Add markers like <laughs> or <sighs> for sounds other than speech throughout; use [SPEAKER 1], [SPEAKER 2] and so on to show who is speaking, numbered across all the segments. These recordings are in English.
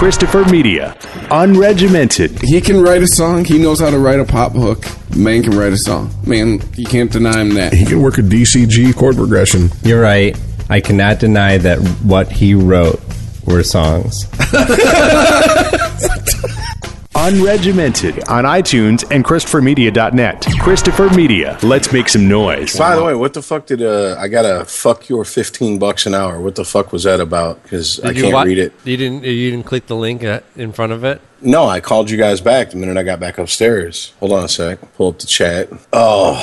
[SPEAKER 1] Christopher Media, unregimented.
[SPEAKER 2] He can write a song. He knows how to write a pop hook. Man can write a song. Man, you can't deny him that.
[SPEAKER 3] He can work a DCG chord progression.
[SPEAKER 4] You're right. I cannot deny that what he wrote were songs. <laughs>
[SPEAKER 1] Unregimented on iTunes and ChristopherMedia.net. Christopher Media, let's make some noise.
[SPEAKER 5] By the way, what the fuck did uh, I got a fuck your fifteen bucks an hour? What the fuck was that about? Because I can't
[SPEAKER 6] wa-
[SPEAKER 5] read it.
[SPEAKER 6] You didn't. You didn't click the link uh, in front of it.
[SPEAKER 5] No, I called you guys back the minute I got back upstairs. Hold on a sec. Pull up the chat. Oh,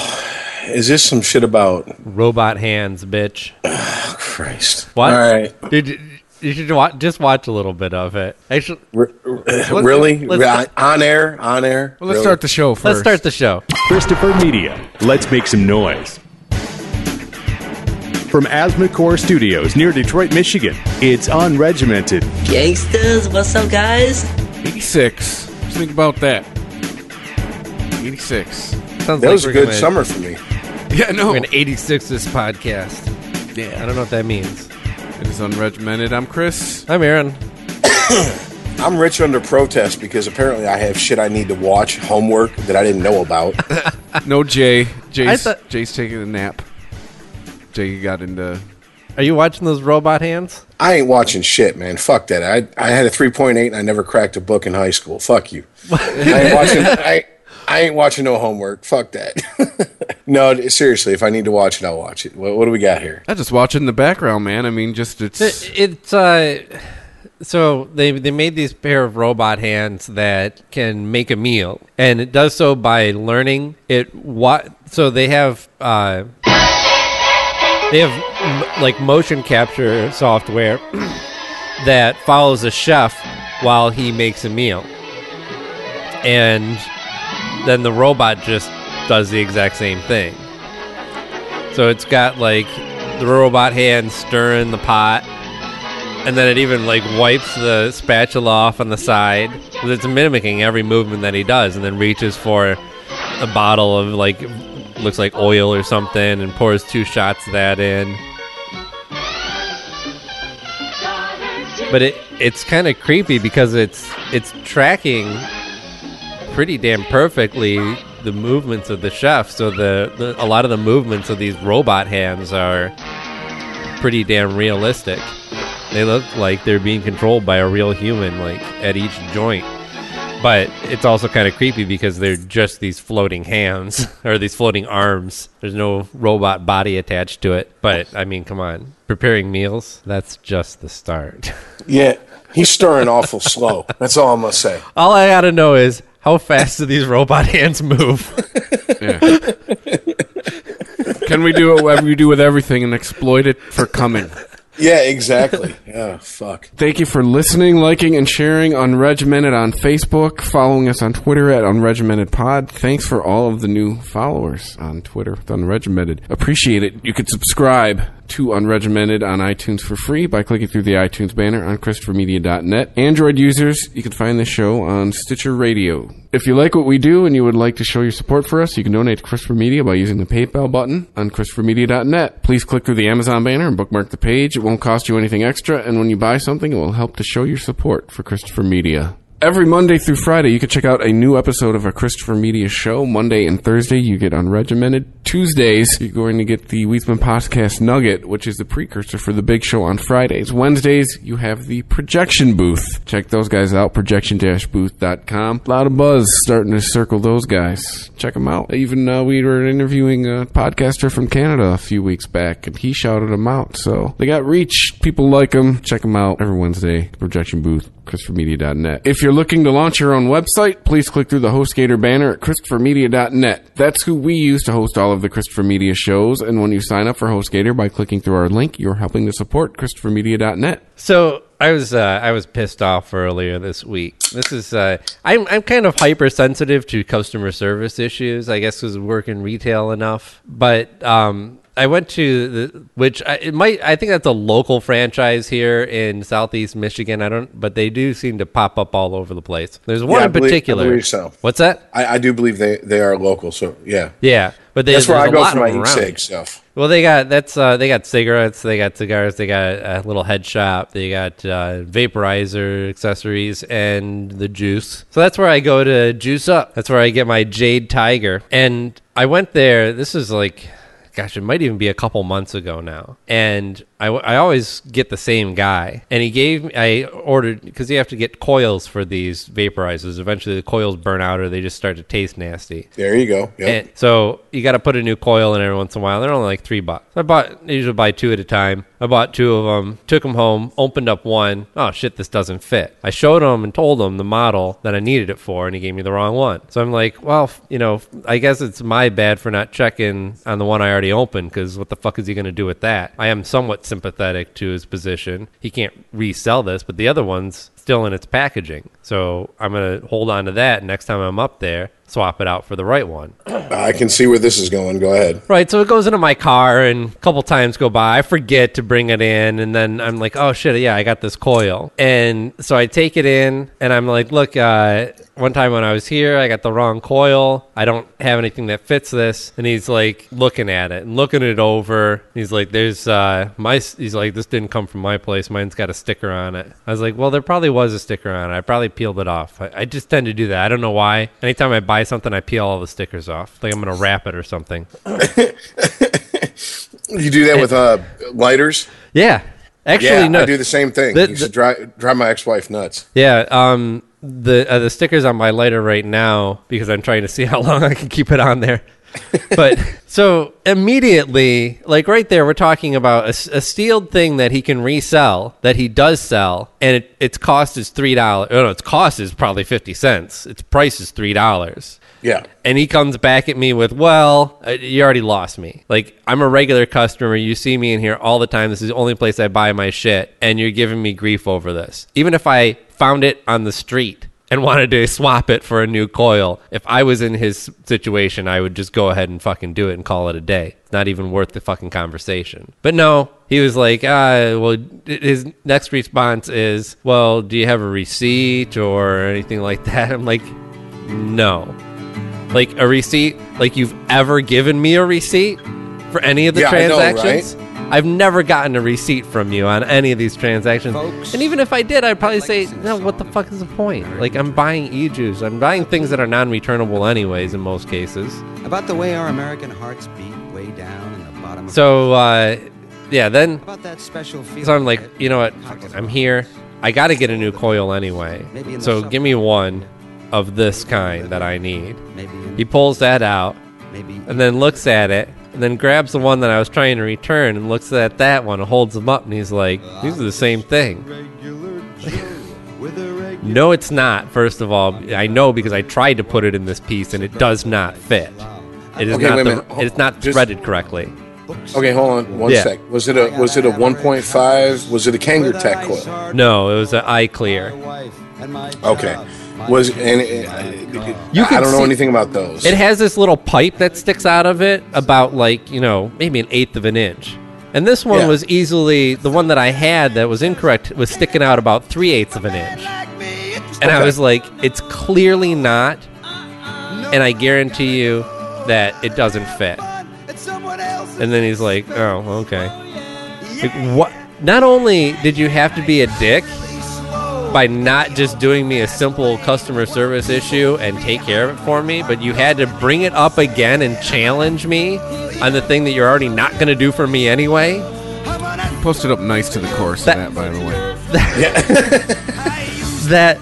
[SPEAKER 5] is this some shit about
[SPEAKER 6] Robot hands, bitch.
[SPEAKER 5] Oh, <sighs> Christ?
[SPEAKER 6] What?
[SPEAKER 5] All right.
[SPEAKER 6] Dude, you- you should wa- just watch a little bit of it. Actually,
[SPEAKER 5] R- uh, really?
[SPEAKER 6] let's-
[SPEAKER 5] on air? On air?
[SPEAKER 7] Well, let's
[SPEAKER 5] Really?
[SPEAKER 7] start the show 1st
[SPEAKER 6] let's start the show.
[SPEAKER 1] Christopher Media, let's make some noise. From Asthmacore Studios near Detroit, Michigan, it's unregimented.
[SPEAKER 8] Gangsters, what's up, guys?
[SPEAKER 7] 86. Just think about that. 86.
[SPEAKER 6] Sounds
[SPEAKER 5] That
[SPEAKER 6] like
[SPEAKER 5] was a
[SPEAKER 6] we're
[SPEAKER 5] good
[SPEAKER 6] gonna-
[SPEAKER 5] summer for me.
[SPEAKER 7] Yeah, no.
[SPEAKER 6] We're gonna 86 this podcast.
[SPEAKER 7] Yeah.
[SPEAKER 6] I don't know what that means.
[SPEAKER 7] It is unregimented. I'm Chris.
[SPEAKER 6] I'm Aaron. <coughs>
[SPEAKER 5] I'm rich under protest because apparently I have shit I need to watch, homework that I didn't know about. <laughs>
[SPEAKER 7] No Jay. Jay's,
[SPEAKER 6] thought-
[SPEAKER 7] Jay's taking a nap. Jay got into.
[SPEAKER 6] Are you watching those robot hands?
[SPEAKER 5] I ain't watching shit, man. Fuck that. I I had a 3.8 and I never cracked a book in high school. Fuck you. <laughs> I ain't watching. I, I ain't watching no homework. Fuck that. <laughs> no, seriously. If I need to watch it, I'll watch it. What, what do we got here?
[SPEAKER 7] I just watch it in the background, man. I mean, just it's.
[SPEAKER 6] It- It's uh, so they they made these pair of robot hands that can make a meal, and it does so by learning it. What so they have uh, they have m- like motion capture software <clears throat> that follows a chef while he makes a meal, and then the robot just does the exact same thing. So it's got like the robot hand stirring the pot, and then it even like wipes the spatula off on the side. It's mimicking every movement that he does, and then reaches for a bottle of like looks like oil or something, and pours two shots of that in. But it it's kind of creepy because it's it's tracking pretty damn perfectly the movements of the chef. So the, the a lot of the movements of these robot hands are pretty damn realistic. They look like they're being controlled by a real human, like at each joint. But it's also kind of creepy because they're just these floating hands <laughs> or these floating arms. There's no robot body attached to it. But I mean, come on, preparing meals, that's just the start. <laughs>
[SPEAKER 5] Yeah, he's stirring awful slow. That's all I'm gonna say.
[SPEAKER 6] All I gotta know is how fast do these robot <laughs> hands move?
[SPEAKER 7] Can we do what we do with everything and exploit it for coming?
[SPEAKER 5] Yeah, exactly. Oh fuck.
[SPEAKER 7] Thank you for listening, liking, and sharing Unregimented on Facebook, following us on Twitter at Unregimented Pod. Thanks for all of the new followers on Twitter with Unregimented. Appreciate it. You could subscribe to Unregimented on iTunes for free by clicking through the iTunes banner on ChristopherMedia.net. Android users, you can find the show on Stitcher Radio. If you like what we do and you would like to show your support for us, you can donate to Christopher Media by using the PayPal button on ChristopherMedia.net. Please click through the Amazon banner and bookmark the page. It won't cost you anything extra, and when you buy something, it will help to show your support for Christopher Media. Every Monday through Friday, you can check out a new episode of a Christopher Media show. Monday and Thursday, you get unregimented. Tuesdays, you're going to get the Weedsman Podcast Nugget, which is the precursor for the big show on Fridays. Wednesdays, you have the Projection Booth. Check those guys out, projection-booth.com. A lot of buzz starting to circle those guys. Check them out. Even uh, we were interviewing a podcaster from Canada a few weeks back, and he shouted them out. So they got reach. People like them. Check them out every Wednesday. Projection Booth, ChristopherMedia.net. If you're looking to launch your own website, please click through the HostGator banner at ChristopherMedia.net. That's who we use to host all of the Christopher Media shows. And when you sign up for HostGator by clicking through our link, you're helping to support ChristopherMedia.net.
[SPEAKER 6] So I was uh, I was pissed off earlier this week. This is uh, I'm I'm kind of hypersensitive to customer service issues. I guess because work in retail enough. But um, I went to the which I, it might I think that's a local franchise here in Southeast Michigan. I don't, but they do seem to pop up all over the place. There's one
[SPEAKER 5] Yeah,
[SPEAKER 6] in
[SPEAKER 5] believe-
[SPEAKER 6] particular.
[SPEAKER 5] so.
[SPEAKER 6] What's that?
[SPEAKER 5] I, I do believe they, they are local, so yeah.
[SPEAKER 6] Yeah, but they,
[SPEAKER 5] That's where I go for my
[SPEAKER 6] of them around.
[SPEAKER 5] e-cig stuff.
[SPEAKER 6] Well, they got that's uh, they got cigarettes, they got cigars, they got a little head shop, they got uh, vaporizer accessories, and the juice. So that's where I go to juice up. That's where I get my Jade Tiger. And I went there. This is like, gosh, it might even be a couple months ago now. And I, I always get the same guy. And he gave me, I ordered, because you have to get coils for these vaporizers. Eventually the coils burn out or they just start to taste nasty.
[SPEAKER 5] There you go. Yep.
[SPEAKER 6] And so you got to put a new coil in every once in a while. They're only like three bucks. I bought I usually buy two at a time. I bought two of them, took them home, opened up one. Oh shit, this doesn't fit. I showed him and told him the model that I needed it for, and he gave me the wrong one. So I'm like, well, f- you know, I guess it's my bad for not checking on the one I already opened because what the fuck is he going to do with that? I am somewhat sympathetic to his position. He can't resell this, but the other one's still in its packaging. So I'm going to hold on to that. Next time I'm up there, swap it out for the right one. <clears throat>
[SPEAKER 5] I can see where this is going. Go ahead.
[SPEAKER 6] Right, so it goes into my car, and a couple times go by. I forget to bring it in, and then I'm like, "Oh shit, yeah, I got this coil." And so I take it in, and I'm like, "Look, uh, one time when I was here, I got the wrong coil. I don't have anything that fits this." And he's like looking at it and looking it over. He's like, "There's uh, my." He's like, "This didn't come from my place. Mine's got a sticker on it." I was like, "Well, there probably was a sticker on it. I probably peeled it off. I, I just tend to do that. I don't know why. Anytime I buy something, I peel all the stickers off. Like I'm gonna wrap it or something." <coughs>
[SPEAKER 5] You do that with uh, lighters?
[SPEAKER 6] Yeah. Actually,
[SPEAKER 5] yeah,
[SPEAKER 6] no.
[SPEAKER 5] I do the same thing.
[SPEAKER 6] The-
[SPEAKER 5] you should drive, drive my ex-wife nuts.
[SPEAKER 6] Yeah. Um. The uh, the stickers on my lighter right now because I'm trying to see how long I can keep it on there. But so immediately, like right there, we're talking about a sealed thing that he can resell that he does sell, and it, its cost is three dollars. Oh no, its cost is probably fifty cents. Its price is three dollars.
[SPEAKER 5] Yeah.
[SPEAKER 6] And he comes back at me with, "Well, uh, you already lost me. Like I'm a regular customer. You see me in here all the time. This is the only place I buy my shit, and you're giving me grief over this. Even if I found it on the street and wanted to swap it for a new coil, if I was in his situation, I would just go ahead and fucking do it and call it a day. It's not even worth the fucking conversation. But no, he was like, uh, well, his next response is, well, do you have a receipt or anything like that? <laughs> I'm like, no like a receipt like you've ever given me a receipt for any of the
[SPEAKER 5] Yeah, I know,
[SPEAKER 6] transactions i've never gotten a receipt from you on any of these transactions. And even if i did i'd probably say no what the fuck is the point? Like i'm buying e-juice. I'm buying things that are non-returnable anyways in most cases.
[SPEAKER 9] About the way our American hearts beat way down in the bottom of
[SPEAKER 6] so uh yeah then
[SPEAKER 9] about that special feeling.
[SPEAKER 6] so i'm like you know what? it, i'm here. i gotta get a new coil anyway.
[SPEAKER 9] Maybe in the
[SPEAKER 6] so give me one of this kind that i need.
[SPEAKER 9] Maybe
[SPEAKER 6] he pulls that out. And then looks at it and then grabs the one that I was trying to return and looks at that one and holds them up and he's like, These are the same thing. <laughs> No, it's not, first of all. I know because I tried to put it in this piece and it does not fit. It is
[SPEAKER 5] Okay,
[SPEAKER 6] not
[SPEAKER 5] wait a
[SPEAKER 6] the,
[SPEAKER 5] minute. Hold-
[SPEAKER 6] it's not
[SPEAKER 5] just-
[SPEAKER 6] threaded correctly.
[SPEAKER 5] Okay, hold on one
[SPEAKER 6] Yeah.
[SPEAKER 5] sec. Was it a was it a 1.5? Was it a Kanger Tech coil?
[SPEAKER 6] No, it was an iClear.
[SPEAKER 5] Okay. Was and uh,
[SPEAKER 6] You
[SPEAKER 5] I don't know
[SPEAKER 6] see-
[SPEAKER 5] anything about those.
[SPEAKER 6] It has this little pipe that sticks out of it about like, you know, maybe an eighth of an inch. And this one
[SPEAKER 5] Yeah.
[SPEAKER 6] was easily the one that I had that was incorrect was sticking out about three eighths of an inch. And I was like, it's clearly not. And I guarantee you that it doesn't fit. And then he's like, oh, okay. Like, what? Not only did you have to be a dick by not just doing me a simple customer service issue and take care of it for me, but you had to bring it up again and challenge me on the thing that you're already not going to do for me anyway.
[SPEAKER 7] Posted up nice to the course
[SPEAKER 6] That-
[SPEAKER 7] that, by the way. <laughs> <laughs>
[SPEAKER 6] That,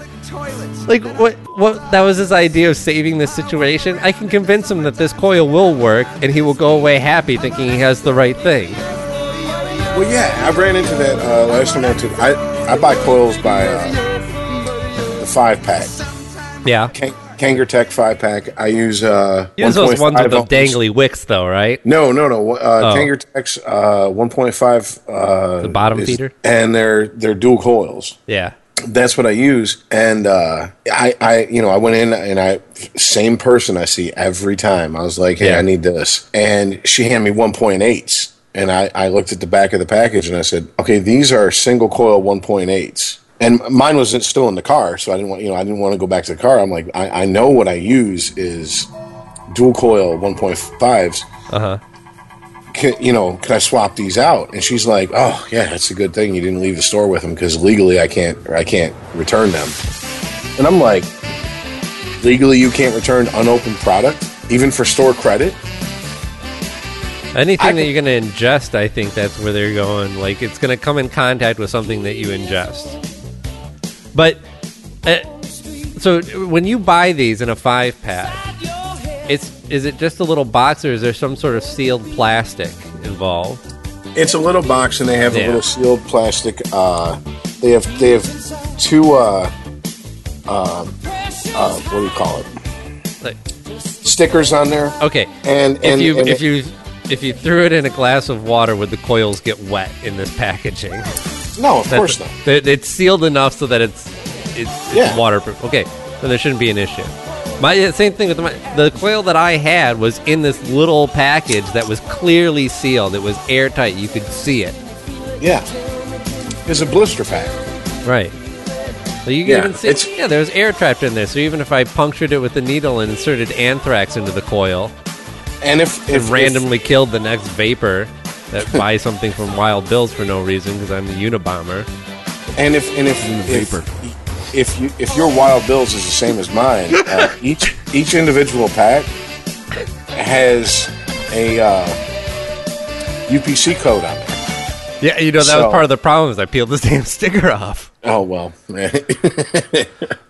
[SPEAKER 6] like, what, what, that was his idea of saving this situation. I can convince him that this coil will work and he will go away happy thinking he has the right thing.
[SPEAKER 5] Well, yeah, I ran into that uh, last time I went to. I I buy coils by uh, the five pack,
[SPEAKER 6] Yeah.
[SPEAKER 5] Kang, Kanger Tech five pack. I use uh,
[SPEAKER 6] Use those ones with the
[SPEAKER 5] 1.5
[SPEAKER 6] dangly wicks, though, right?
[SPEAKER 5] No, no, no. Uh,
[SPEAKER 6] Oh.
[SPEAKER 5] Kanger Tech's uh, 1.5. Uh,
[SPEAKER 6] The bottom
[SPEAKER 5] is-
[SPEAKER 6] feeder?
[SPEAKER 5] and they're they're dual coils.
[SPEAKER 6] Yeah.
[SPEAKER 5] that's what I use. And uh, I, I, you know, I went in and I, same person I see every time. I was like, hey,
[SPEAKER 6] Yeah.
[SPEAKER 5] I need this. And she handed me 1.8s. And I, I looked at the back of the package and I said, okay, these are single coil 1.8s. And mine was still in the car, so I didn't want, you know, I didn't want to go back to the car. I'm like, I, I know what I use is dual coil 1.5s
[SPEAKER 6] Uh huh.
[SPEAKER 5] can, you know, can I swap these out? And she's like, oh yeah, that's a good thing you didn't leave the store with them because legally I can't, or I can't return them. And I'm like, legally you can't return unopened product, even for store credit.
[SPEAKER 6] Anything that you're going to ingest, I think that's where they're going. Like it's going to come in contact with something that you ingest. But uh, so when you buy these in a five pack, it's is it just a little box or is there some sort of sealed plastic involved?
[SPEAKER 5] It's a little box and they have
[SPEAKER 6] Yeah.
[SPEAKER 5] a little sealed plastic. Uh, they have they have two. Uh, uh, uh, what do you call it?
[SPEAKER 6] Like,
[SPEAKER 5] Stickers on there.
[SPEAKER 6] okay,
[SPEAKER 5] And
[SPEAKER 6] if
[SPEAKER 5] and,
[SPEAKER 6] you
[SPEAKER 5] and
[SPEAKER 6] if you if you threw it in a glass of water, would the coils get wet in this packaging?
[SPEAKER 5] no, of
[SPEAKER 6] That's-
[SPEAKER 5] course not.
[SPEAKER 6] It's sealed enough so that it's it's, it's
[SPEAKER 5] Yeah.
[SPEAKER 6] waterproof. Okay, then there shouldn't be an issue. My uh, same thing with my the coil that I had was in this little package that was clearly sealed. It was airtight. You could see it.
[SPEAKER 5] Yeah, it's a blister pack.
[SPEAKER 6] Right. So you can
[SPEAKER 5] Yeah,
[SPEAKER 6] even see
[SPEAKER 5] it's-
[SPEAKER 6] yeah, there was air trapped in there. So even if I punctured it with a needle and inserted anthrax into the coil
[SPEAKER 5] And if
[SPEAKER 6] and
[SPEAKER 5] if
[SPEAKER 6] randomly killed the next vapor that <laughs> buys something from Wild Bills for no reason because I'm the Unabomber.
[SPEAKER 5] and if and if
[SPEAKER 7] vapor.
[SPEAKER 5] if, if you if your wild bills is the same as mine, uh, <laughs> each each individual pack has a uh, UPC code on it.
[SPEAKER 6] Yeah, you know that
[SPEAKER 5] So-
[SPEAKER 6] was part of the problem is I peeled this <laughs> damn sticker off.
[SPEAKER 5] Oh well.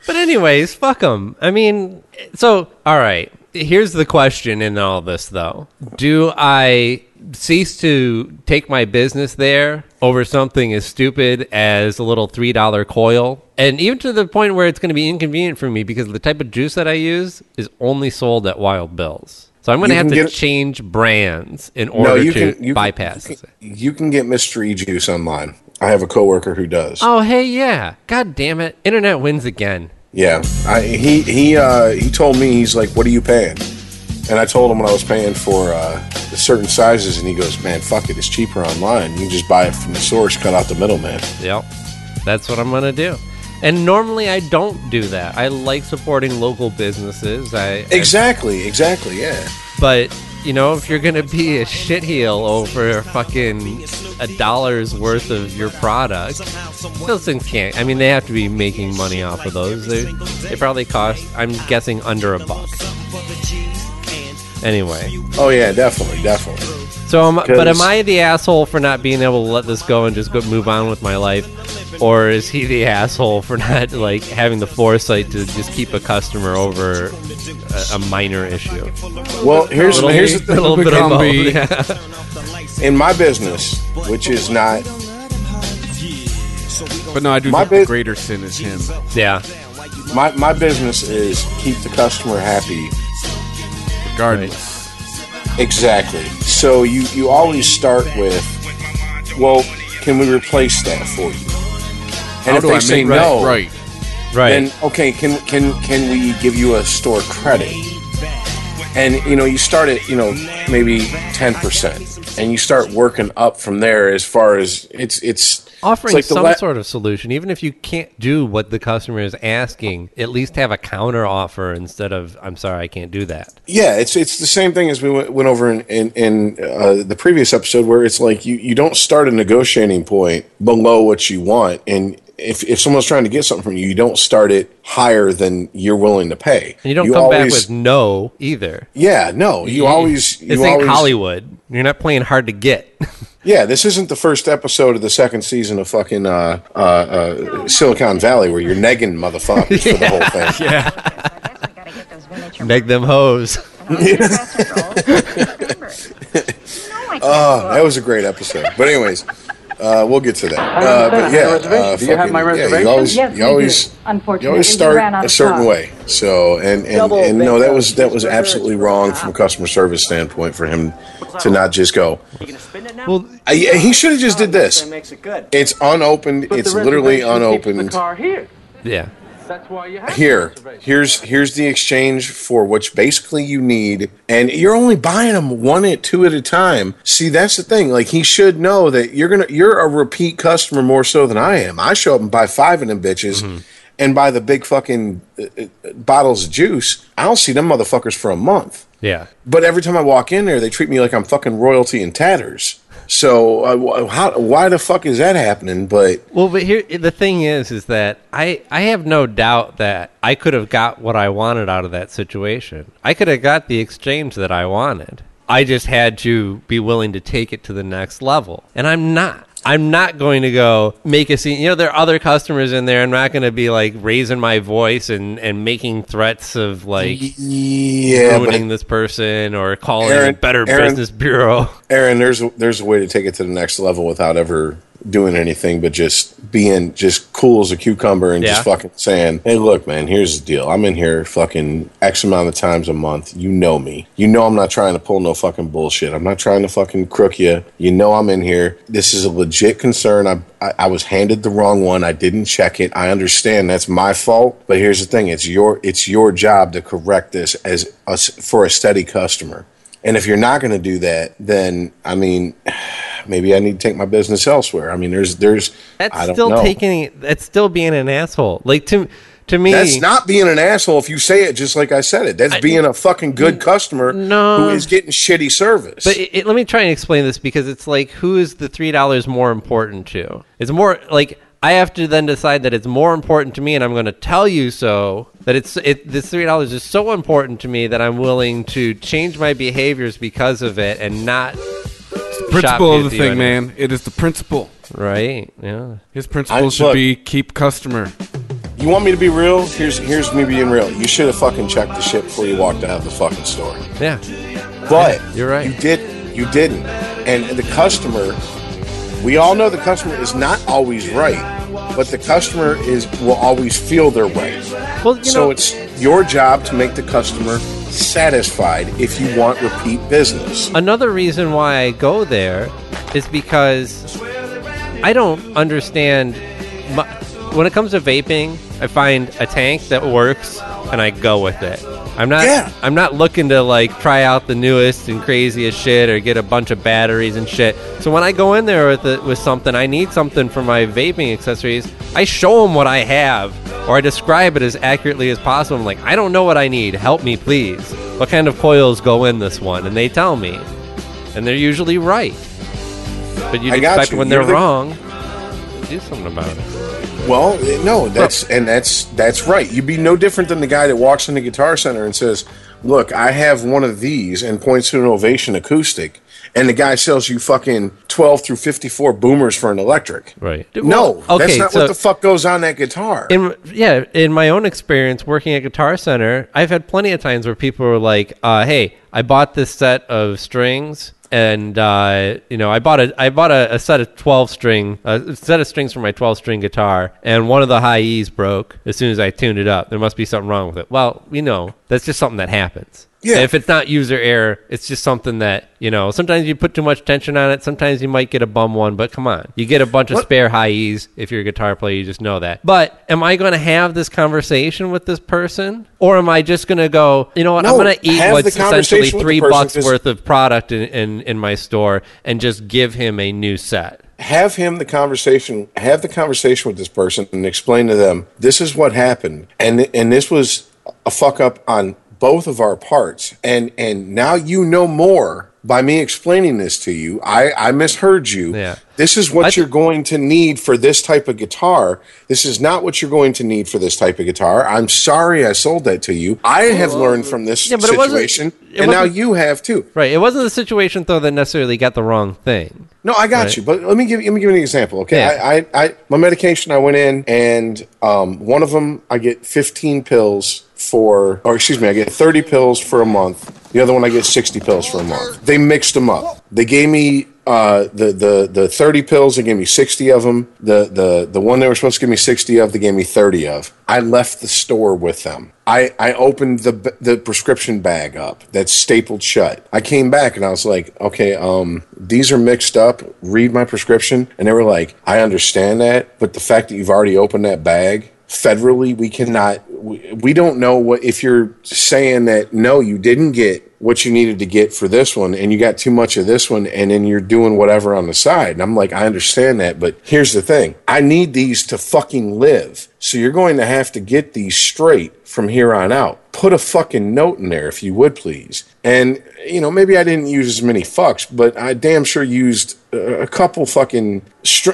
[SPEAKER 6] But anyways, fuck them. I mean, so all right. Here's the question in all this, though: Do I cease to take my business there over something as stupid as a little three dollar coil, and even to the point where it's going to be inconvenient for me because the type of juice that I use is only sold at Wild Bills. So I'm going to have to
[SPEAKER 5] get-
[SPEAKER 6] change brands in order to bypass
[SPEAKER 5] You
[SPEAKER 6] it.
[SPEAKER 5] can, you can get mystery juice online. I have a coworker who does.
[SPEAKER 6] Oh hey, yeah. God damn it, internet wins again.
[SPEAKER 5] Yeah, I, he he uh, he told me he's like, "What are you paying?" And I told him what I was paying for uh, the certain sizes, and he goes, "Man, fuck it, it's cheaper online. You can just buy it from the source, cut out the middleman."
[SPEAKER 6] Yep. That's what I'm going to do. And normally I don't do that. I like supporting local businesses. I
[SPEAKER 5] Exactly, exactly, yeah.
[SPEAKER 6] but you know, if you're to be a shitheel over fucking a dollar's worth of your product, those things can't. I mean, they have to be making money off of those. They they probably cost I'm guessing under a buck. Anyway,
[SPEAKER 5] Oh yeah, definitely, definitely.
[SPEAKER 6] so am, but am I the asshole for not being able to let this go and just go move on with my life, or is he the asshole for <laughs> not like having the foresight to just keep a customer over a, a minor issue?
[SPEAKER 5] Well, here's
[SPEAKER 6] Little-
[SPEAKER 5] here's the
[SPEAKER 6] a little bit of
[SPEAKER 7] Become
[SPEAKER 6] both.
[SPEAKER 7] the-
[SPEAKER 6] Yeah.
[SPEAKER 5] In my business, which is not
[SPEAKER 7] But no, I do
[SPEAKER 5] My
[SPEAKER 7] think the greater sin is him.
[SPEAKER 6] yeah,
[SPEAKER 5] my my business is keep the customer happy.
[SPEAKER 7] Regardless.
[SPEAKER 5] Exactly. So you you always start with, well, can we replace that for you? And if
[SPEAKER 7] do
[SPEAKER 5] they
[SPEAKER 7] I
[SPEAKER 5] say
[SPEAKER 7] make
[SPEAKER 5] no,
[SPEAKER 7] right?
[SPEAKER 6] right.
[SPEAKER 5] then okay, can can can we give you a store credit? And you know, you start at you know maybe ten percent, and you start working up from there. As far as it's it's
[SPEAKER 6] Offering
[SPEAKER 5] it's like
[SPEAKER 6] some
[SPEAKER 5] la-
[SPEAKER 6] sort of solution, even if you can't do what the customer is asking, at least have a counter offer instead of "I'm sorry, I can't do that."
[SPEAKER 5] Yeah, it's it's the same thing as we went, went over in in, in uh, the previous episode, where it's like you, you don't start a negotiating point below what you want, and if if someone's trying to get something from you, you don't start it higher than you're willing to pay.
[SPEAKER 6] And you don't come back with no either.
[SPEAKER 5] yeah, no, you always
[SPEAKER 6] This
[SPEAKER 5] you
[SPEAKER 6] ain't
[SPEAKER 5] always,
[SPEAKER 6] Hollywood. You're not playing hard to get. <laughs>
[SPEAKER 5] Yeah, this isn't the first episode of the second season of fucking uh, uh, uh, Silicon Valley where you're negging motherfuckers for the whole thing.
[SPEAKER 6] Yeah. Meg them hoes. <laughs>
[SPEAKER 5] Oh, that was a great episode. But anyways, Uh, we'll get to that. Uh, but yeah, uh,
[SPEAKER 10] Do you have my
[SPEAKER 5] fucking- yeah, you always,
[SPEAKER 10] Yes,
[SPEAKER 5] you always,
[SPEAKER 10] do. Unfortunately,
[SPEAKER 5] you always
[SPEAKER 10] we
[SPEAKER 5] start
[SPEAKER 10] ran out
[SPEAKER 5] a certain
[SPEAKER 10] stock.
[SPEAKER 5] way. So, and and,
[SPEAKER 10] Double
[SPEAKER 5] and no, that was that was absolutely wrong from a customer service standpoint for him to not just go.
[SPEAKER 6] Well,
[SPEAKER 5] I, he should have just did this.
[SPEAKER 10] That makes it good.
[SPEAKER 5] It's unopened. It's literally unopened.
[SPEAKER 10] Car here.
[SPEAKER 6] Yeah.
[SPEAKER 10] That's why you have
[SPEAKER 5] Here, here's here's the exchange for which basically you need, and you're only buying them one at two at a time. See, that's the thing. Like he should know that you're gonna you're a repeat customer more so than I am. I show up and buy five of them bitches, and buy the big fucking uh, uh, bottles of juice. I don't see them motherfuckers for a month.
[SPEAKER 6] Yeah.
[SPEAKER 5] But every time I walk in there, they treat me like I'm fucking royalty in tatters. So uh, how, why the fuck is that happening? But
[SPEAKER 6] Well, but here the thing is, is that I I have no doubt that I could have got what I wanted out of that situation. I could have got the exchange that I wanted. I just had to be willing to take it to the next level, and I'm not. I'm not going to go make a scene. You know, there are other customers in there. I'm not going to be like raising my voice and, and making threats of like
[SPEAKER 5] yeah,
[SPEAKER 6] ruining this person or calling
[SPEAKER 5] Aaron-
[SPEAKER 6] a better
[SPEAKER 5] Aaron-
[SPEAKER 6] business bureau.
[SPEAKER 5] Aaron, there's there's a way to take it to the next level without ever doing anything but just being just cool as a cucumber and
[SPEAKER 6] Yeah.
[SPEAKER 5] just fucking saying, "Hey, look, man, here's the deal. I'm in here fucking X amount of times a month. You know me. You know I'm not trying to pull no fucking bullshit. I'm not trying to fucking crook you. You know I'm in here. This is a legit concern. I I, I was handed the wrong one. I didn't check it. I understand that's my fault. But here's the thing: it's your it's your job to correct this as a, for a steady customer." And if you're not going to do that, then I mean, maybe I need to take my business elsewhere. I mean, there's there's
[SPEAKER 6] That's
[SPEAKER 5] I don't
[SPEAKER 6] still
[SPEAKER 5] know.
[SPEAKER 6] taking. That's still being an asshole. Like to to me,
[SPEAKER 5] That's not being an asshole if you say it just like I said it. That's being a fucking good customer
[SPEAKER 6] No.
[SPEAKER 5] who is getting shitty service.
[SPEAKER 6] But it, it- let me try and explain this because it's like, who is the three dollars more important to? It's more like I have to then decide that it's more important to me, and I'm going to tell you so. That it's it. This three dollars is so important to me that I'm willing to change my behaviors because of it, and not
[SPEAKER 7] Principle of the thing,
[SPEAKER 6] end.
[SPEAKER 7] man. It is the principle.
[SPEAKER 6] Right? Yeah.
[SPEAKER 7] His principle
[SPEAKER 5] I-
[SPEAKER 7] should
[SPEAKER 5] look.
[SPEAKER 7] be keep customer.
[SPEAKER 5] you want me to be real? Here's here's me being real. You should have fucking checked the shit before you walked out of the fucking store.
[SPEAKER 6] Yeah.
[SPEAKER 5] But
[SPEAKER 6] You're right.
[SPEAKER 5] You did. You didn't. And the customer, we all know the customer is not always right, but the customer is will always feel their way.
[SPEAKER 6] Well, you
[SPEAKER 5] so
[SPEAKER 6] know-
[SPEAKER 5] it's your job to make the customer satisfied if you want repeat business.
[SPEAKER 6] Another reason why I go there is because I don't understand. mu when it comes to vaping, I find a tank that works and I go with it. I'm not.
[SPEAKER 5] Yeah.
[SPEAKER 6] I'm not looking to like try out the newest and craziest shit or get a bunch of batteries and shit. So when I go in there with it, with something, I need something for my vaping accessories. I show them what I have, or I describe it as accurately as possible. I'm like, I don't know what I need. Help me, please. What kind of coils go in this one? And they tell me, and they're usually right. But
[SPEAKER 5] got
[SPEAKER 6] expect
[SPEAKER 5] you.
[SPEAKER 6] when
[SPEAKER 5] You're
[SPEAKER 6] they're
[SPEAKER 5] the-
[SPEAKER 6] wrong, do something about it.
[SPEAKER 5] Well, no, that's and that's that's right. You'd be no different than the guy that walks in the guitar center and says, "Look, I have one of these," and points to an Ovation acoustic, and the guy sells you fucking twelve through fifty-four boomers for an electric.
[SPEAKER 6] Right.
[SPEAKER 5] No,
[SPEAKER 6] Well,
[SPEAKER 5] that's not
[SPEAKER 6] so-
[SPEAKER 5] what the fuck goes on that guitar.
[SPEAKER 6] In yeah, in my own experience working at Guitar Center, I've had plenty of times where people were like, uh, "Hey, I bought this set of strings." And uh, you know, I bought a I bought a, a set of twelve string a set of strings for my twelve string guitar, and one of the high E's broke as soon as I tuned it up. There must be something wrong with it. Well, you know, that's just something that happens.
[SPEAKER 5] Yeah.
[SPEAKER 6] If it's not user error, it's just something that you know. Sometimes you put too much tension on it. Sometimes you might get a bum one, but come on, you get a bunch of
[SPEAKER 5] What-
[SPEAKER 6] spare high E's if you're a guitar player. You just know that. But am I going to have this conversation with this person, or am I just going to go? You know what? I'm going to eat what's essentially three bucks worth of product in, in in my store and just give him a new set.
[SPEAKER 5] have him the conversation have the conversation with this person and explain to them this is what happened and and this was a fuck up on both of our parts and and now you know more by me explaining this to you i i misheard you
[SPEAKER 6] Yeah.
[SPEAKER 5] this is what
[SPEAKER 6] th-
[SPEAKER 5] you're going to need for this type of guitar this is not what you're going to need for this type of guitar i'm sorry i sold that to you i have learned from this
[SPEAKER 6] Yeah, but it wasn't-
[SPEAKER 5] situation and now you have too
[SPEAKER 6] Right. It wasn't the situation though that necessarily got the wrong thing.
[SPEAKER 5] no, I got
[SPEAKER 6] Right.
[SPEAKER 5] you. But let me give let me give you an example. Okay,
[SPEAKER 6] Yeah.
[SPEAKER 5] I, I, I my medication. I went in and um, one of them I get 15 pills for, or excuse me, I get 30 pills for a month. The other one I get 60 pills for a month. They mixed them up. They gave me uh, the the the thirty pills. They gave me sixty of them. The the the one they were supposed to give me sixty of, they gave me thirty of. I left the store with them. I, I opened the the prescription bag up that's stapled shut. I came back and I was like, okay, um, these are mixed up. Read my prescription, and they were like, I understand that, but the fact that you've already opened that bag federally, we cannot. We, we don't know what if you're saying that no, you didn't get what you needed to get for this one and you got too much of this one and then you're doing whatever on the side. And I'm like, I understand that, but here's the thing. I need these to fucking live. So you're going to have to get these straight from here on out. Put a fucking note in there if you would please. And you know, maybe I didn't use as many fucks, but I damn sure used a couple fucking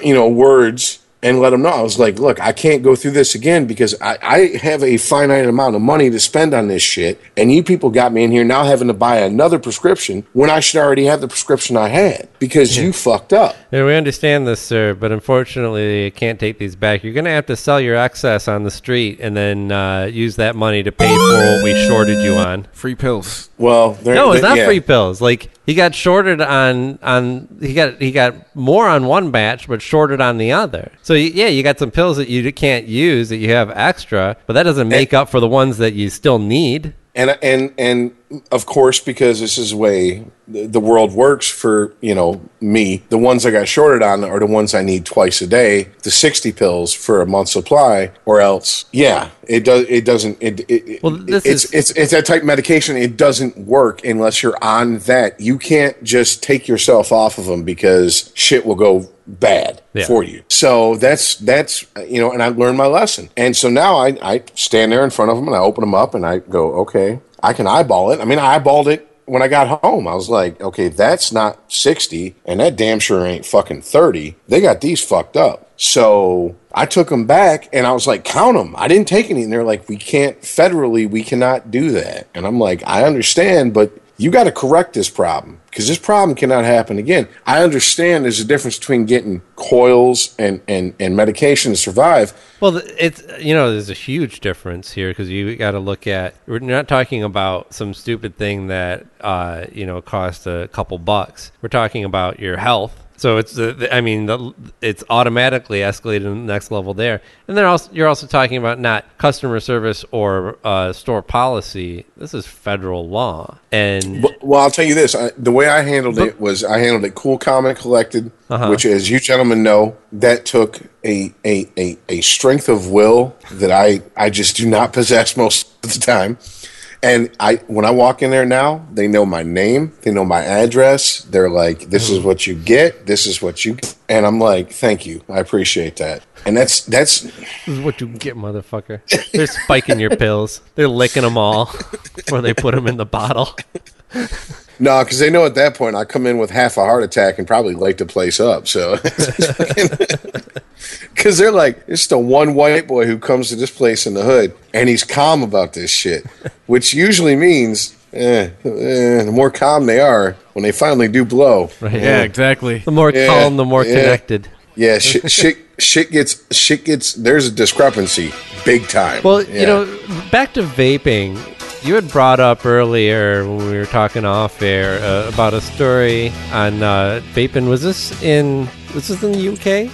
[SPEAKER 5] you know words and let them know. I was like, look, I can't go through this again because I, I have a finite amount of money to spend on this shit. And you people got me in here now having to buy another prescription when I should already have the prescription I had because you fucked up.
[SPEAKER 6] Yeah, we understand this, sir, but unfortunately, you can't take these back. You're going to have to sell your excess on the street and then uh, use that money to pay for what we shorted you on.
[SPEAKER 7] Free pills.
[SPEAKER 5] Well,
[SPEAKER 6] no, it's not
[SPEAKER 5] yeah.
[SPEAKER 6] free pills. Like he got shorted on on he got he got more on one batch, but shorted on the other. So yeah, you got some pills that you can't use that you have extra, but that doesn't make up for the ones that you still need.
[SPEAKER 5] and and and of course because this is the way the world works for you know me. The ones i got shorted on are the ones i need twice a day the 60 pills for a month supply or else yeah it does it doesn't it, it
[SPEAKER 6] Well, this
[SPEAKER 5] it's,
[SPEAKER 6] is-
[SPEAKER 5] it's it's that type of medication it doesn't work unless you're on that. You can't just take yourself off of them because shit will go bad
[SPEAKER 6] Yeah.
[SPEAKER 5] for you. So that's that's you know and i learned my lesson. And so now i i stand there in front of them and i open them up and i go okay i can eyeball it i mean i eyeballed it when I got home, I was like, okay, that's not 60, and that damn sure ain't fucking 30. They got these fucked up. So I took them back and I was like, count them. I didn't take any. And they're like, we can't, federally, we cannot do that. And I'm like, I understand, but you got to correct this problem because this problem cannot happen again. I understand there's a difference between getting coils and, and, and medication to survive.
[SPEAKER 6] Well, it's you know there's a huge difference here because you got to look at we're not talking about some stupid thing that uh, you know cost a couple bucks. We're talking about your health. So it's the, the- I mean the, it's automatically escalated to the next level there, and then also you're also talking about not customer service or uh, store policy. This is federal law, and
[SPEAKER 5] Well, I'll tell you this: I, the way I handled it was I handled it cool, calm, and collected.
[SPEAKER 6] Uh-huh.
[SPEAKER 5] Which, as you gentlemen know, that took a, a a a strength of will that I I just do not <laughs> possess most of the time. And I when I walk in there now, they know my name, they know my address. They're like, "This is what you get. This is what you." Get. And I'm like, "Thank you, I appreciate that." And that's that's
[SPEAKER 6] this is what you get, motherfucker. They're spiking your pills. They're licking them all <laughs> before they put them in the bottle. <laughs>
[SPEAKER 5] No, because they know at that point I come in with half a heart attack and probably light the place up. So, <laughs> <laughs> because they're like, it's the one white boy who comes to this place in the hood and he's calm about this shit, which usually means eh, eh, the more calm they are when they finally do blow.
[SPEAKER 6] Right.
[SPEAKER 7] Yeah, exactly.
[SPEAKER 6] The more
[SPEAKER 5] Yeah,
[SPEAKER 6] calm, the more
[SPEAKER 5] yeah.
[SPEAKER 6] connected.
[SPEAKER 5] Yeah, <laughs> shit, shit, shit gets shit gets. There's a discrepancy, big time.
[SPEAKER 6] Well,
[SPEAKER 5] Yeah.
[SPEAKER 6] you know, back to vaping. You had brought up earlier when we were talking off air uh, about a story on uh, vaping. Was this in? Was this in the UK?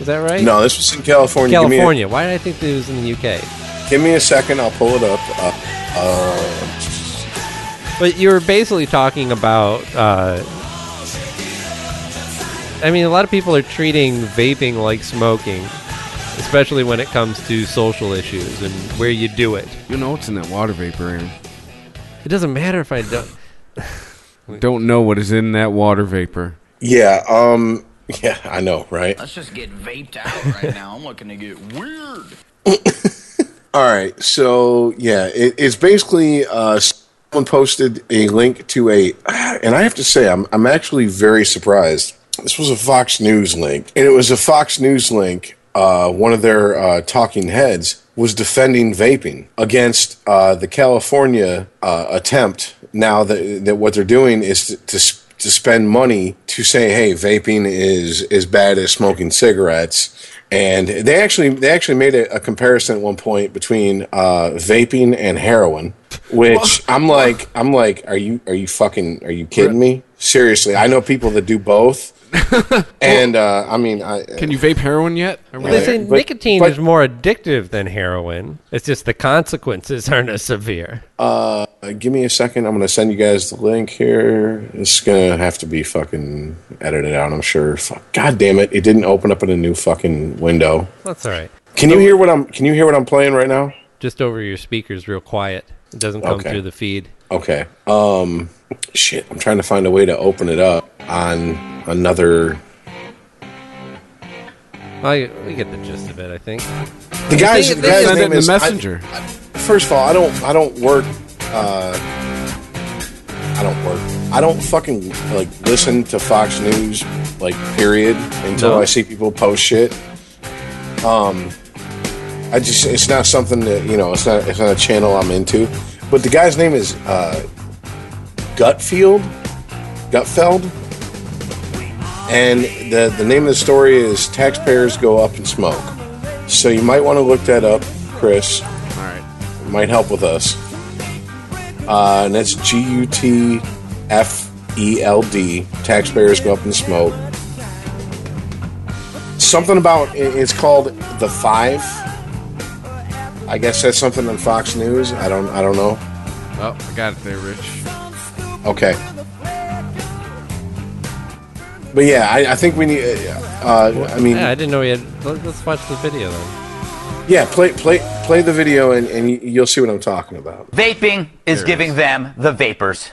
[SPEAKER 6] Is that right?
[SPEAKER 5] no, this was in California. Me a-
[SPEAKER 6] California. Why did I think it was in the UK?
[SPEAKER 5] Give me a, second, I'll pull it up. Uh, uh,
[SPEAKER 6] But you were basically talking about. Uh, I mean, a lot of people are treating vaping like smoking, especially when it comes to social issues and where you do it.
[SPEAKER 7] You know what's in that water vapor, Aaron.
[SPEAKER 6] It doesn't matter if I don't. <laughs> <laughs>
[SPEAKER 7] Don't know what is in that water vapor.
[SPEAKER 5] yeah, um, yeah, I know, right?
[SPEAKER 10] Let's just get vaped out right now. I'm looking to get weird. <laughs>
[SPEAKER 5] All right, so yeah, it, it's basically uh, someone posted a link to a, and I have to say, I'm I'm actually very surprised. This was a Fox News link, and it was a Fox News link. Uh, one of their uh, talking heads was defending vaping against uh, the California uh, attempt. Now that that what they're doing is to, to to spend money to say, hey, vaping is as bad as smoking cigarettes. And they actually they actually made a, a comparison at one point between uh, vaping and heroin, which I'm like I'm like, are you are you fucking are you kidding me? Seriously, I know people that do both, <laughs> and uh, I mean, I,
[SPEAKER 7] Can you vape heroin yet? Are we
[SPEAKER 6] Well, they say
[SPEAKER 5] but-
[SPEAKER 6] nicotine
[SPEAKER 5] but-
[SPEAKER 6] is more addictive than heroin. It's just the consequences <laughs> aren't as severe.
[SPEAKER 5] uh, give me a second. I'm gonna send you guys the link here. It's gonna have to be fucking edited out. I'm sure. Fuck. God damn it! It didn't open up in a new fucking window.
[SPEAKER 6] That's all right.
[SPEAKER 5] Can you hear what I'm? Can you hear what I'm playing right now?
[SPEAKER 6] Just over your speakers, real quiet. It doesn't come
[SPEAKER 5] Okay.
[SPEAKER 6] through the feed.
[SPEAKER 5] Okay. Um, shit. I'm trying to find a way to open it up on another.
[SPEAKER 6] I, we get the gist of it, I think.
[SPEAKER 5] The guy's,
[SPEAKER 6] They-
[SPEAKER 5] the
[SPEAKER 6] they
[SPEAKER 5] guy's
[SPEAKER 7] Send it
[SPEAKER 5] name
[SPEAKER 7] in
[SPEAKER 5] is
[SPEAKER 7] the messenger.
[SPEAKER 5] I- first of all, I don't. I don't work. Uh, I don't work. I don't fucking like listen to Fox News like period until
[SPEAKER 6] No.
[SPEAKER 5] I see people post shit. Um, I just it's not something that you know. It's not. It's not a channel I'm into. But the guy's name is uh, Gutfield. Gutfeld. And the the name of the story is "Taxpayers Go Up in Smoke." So you might want to look that up, Chris.
[SPEAKER 7] All right.
[SPEAKER 5] It might help with us. Uh, and that's G U T F E L D. Taxpayers go up in smoke. Something about it's called the Five. I guess that's something on Fox News. I don't. I don't know.
[SPEAKER 7] Oh, I got it there, Rich.
[SPEAKER 5] Okay. But yeah, I, I think we need. Uh, I mean,
[SPEAKER 6] Yeah, I didn't know we had. let- Let's watch the video then.
[SPEAKER 5] yeah. Play play play the video, and, and you- you'll see what I'm talking about.
[SPEAKER 11] Vaping is giving them the vapors.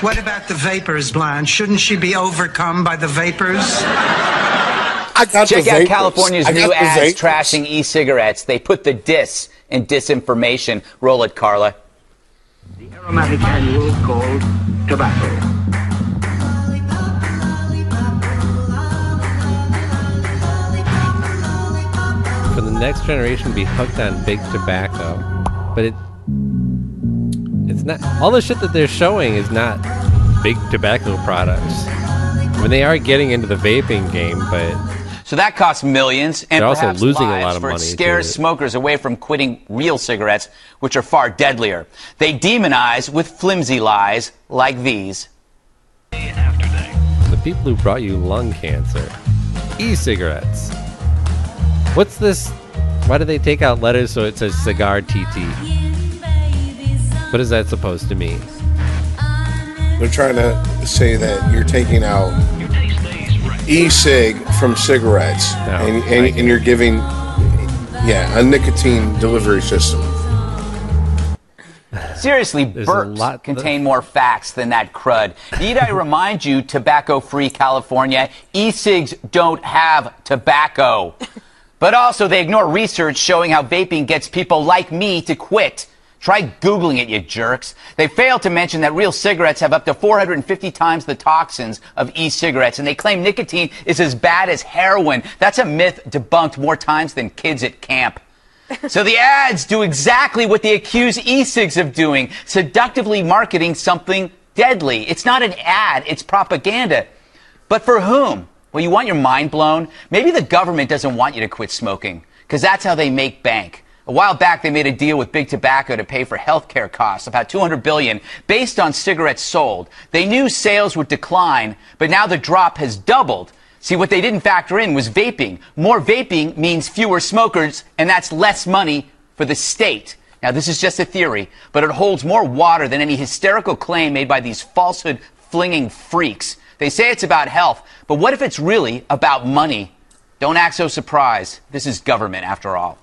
[SPEAKER 12] What about the vapors, Blanche? Shouldn't she be overcome by the vapors?
[SPEAKER 5] I got
[SPEAKER 11] Check out. California's new ads
[SPEAKER 5] vapors.
[SPEAKER 11] trashing e-cigarettes. They put the dis in disinformation. Roll it, Carla.
[SPEAKER 12] The aromatic annual called tobacco.
[SPEAKER 6] For the next generation to be hooked on big tobacco. But it. It's not. All the shit that they're showing is not big tobacco products. I mean, they are getting into the vaping game, but
[SPEAKER 11] So that costs millions and
[SPEAKER 6] They're also
[SPEAKER 11] perhaps
[SPEAKER 6] losing a lot of
[SPEAKER 11] for it scares smokers away from quitting real cigarettes, which are far deadlier. They demonize with flimsy lies like these.
[SPEAKER 6] the people who brought you lung cancer, e-cigarettes. What's this? Why do they take out letters so it says cigar TT? What is that supposed to mean?
[SPEAKER 5] They're trying to say that you're taking out e-cig from cigarettes, oh, and, and, and you're giving, yeah, a nicotine delivery system.
[SPEAKER 11] Seriously,
[SPEAKER 6] There's
[SPEAKER 11] burps
[SPEAKER 6] lot-
[SPEAKER 11] contain more facts than that crud. Need I remind you, tobacco-free California, e-cigs don't have tobacco. But also, they ignore research showing how vaping gets people like me to quit. Try Googling it, you jerks. They fail to mention that real cigarettes have up to 450 times the toxins of e-cigarettes, and they claim nicotine is as bad as heroin. That's a myth debunked more times than kids at camp. <laughs> So the ads do exactly what they accuse e-cigs of doing, seductively marketing something deadly. It's not an ad, it's propaganda. But for whom? Well, you want your mind blown? Maybe the government doesn't want you to quit smoking, because that's how they make bank. A while back, they made a deal with Big Tobacco to pay for healthcare costs, about 200 billion, based on cigarettes sold. They knew sales would decline, but now the drop has doubled. See, what they didn't factor in was vaping. More vaping means fewer smokers, and that's less money for the state. Now, this is just a theory, but it holds more water than any hysterical claim made by these falsehood flinging freaks. They say it's about health, but what if it's really about money? Don't act so surprised. This is government, after all.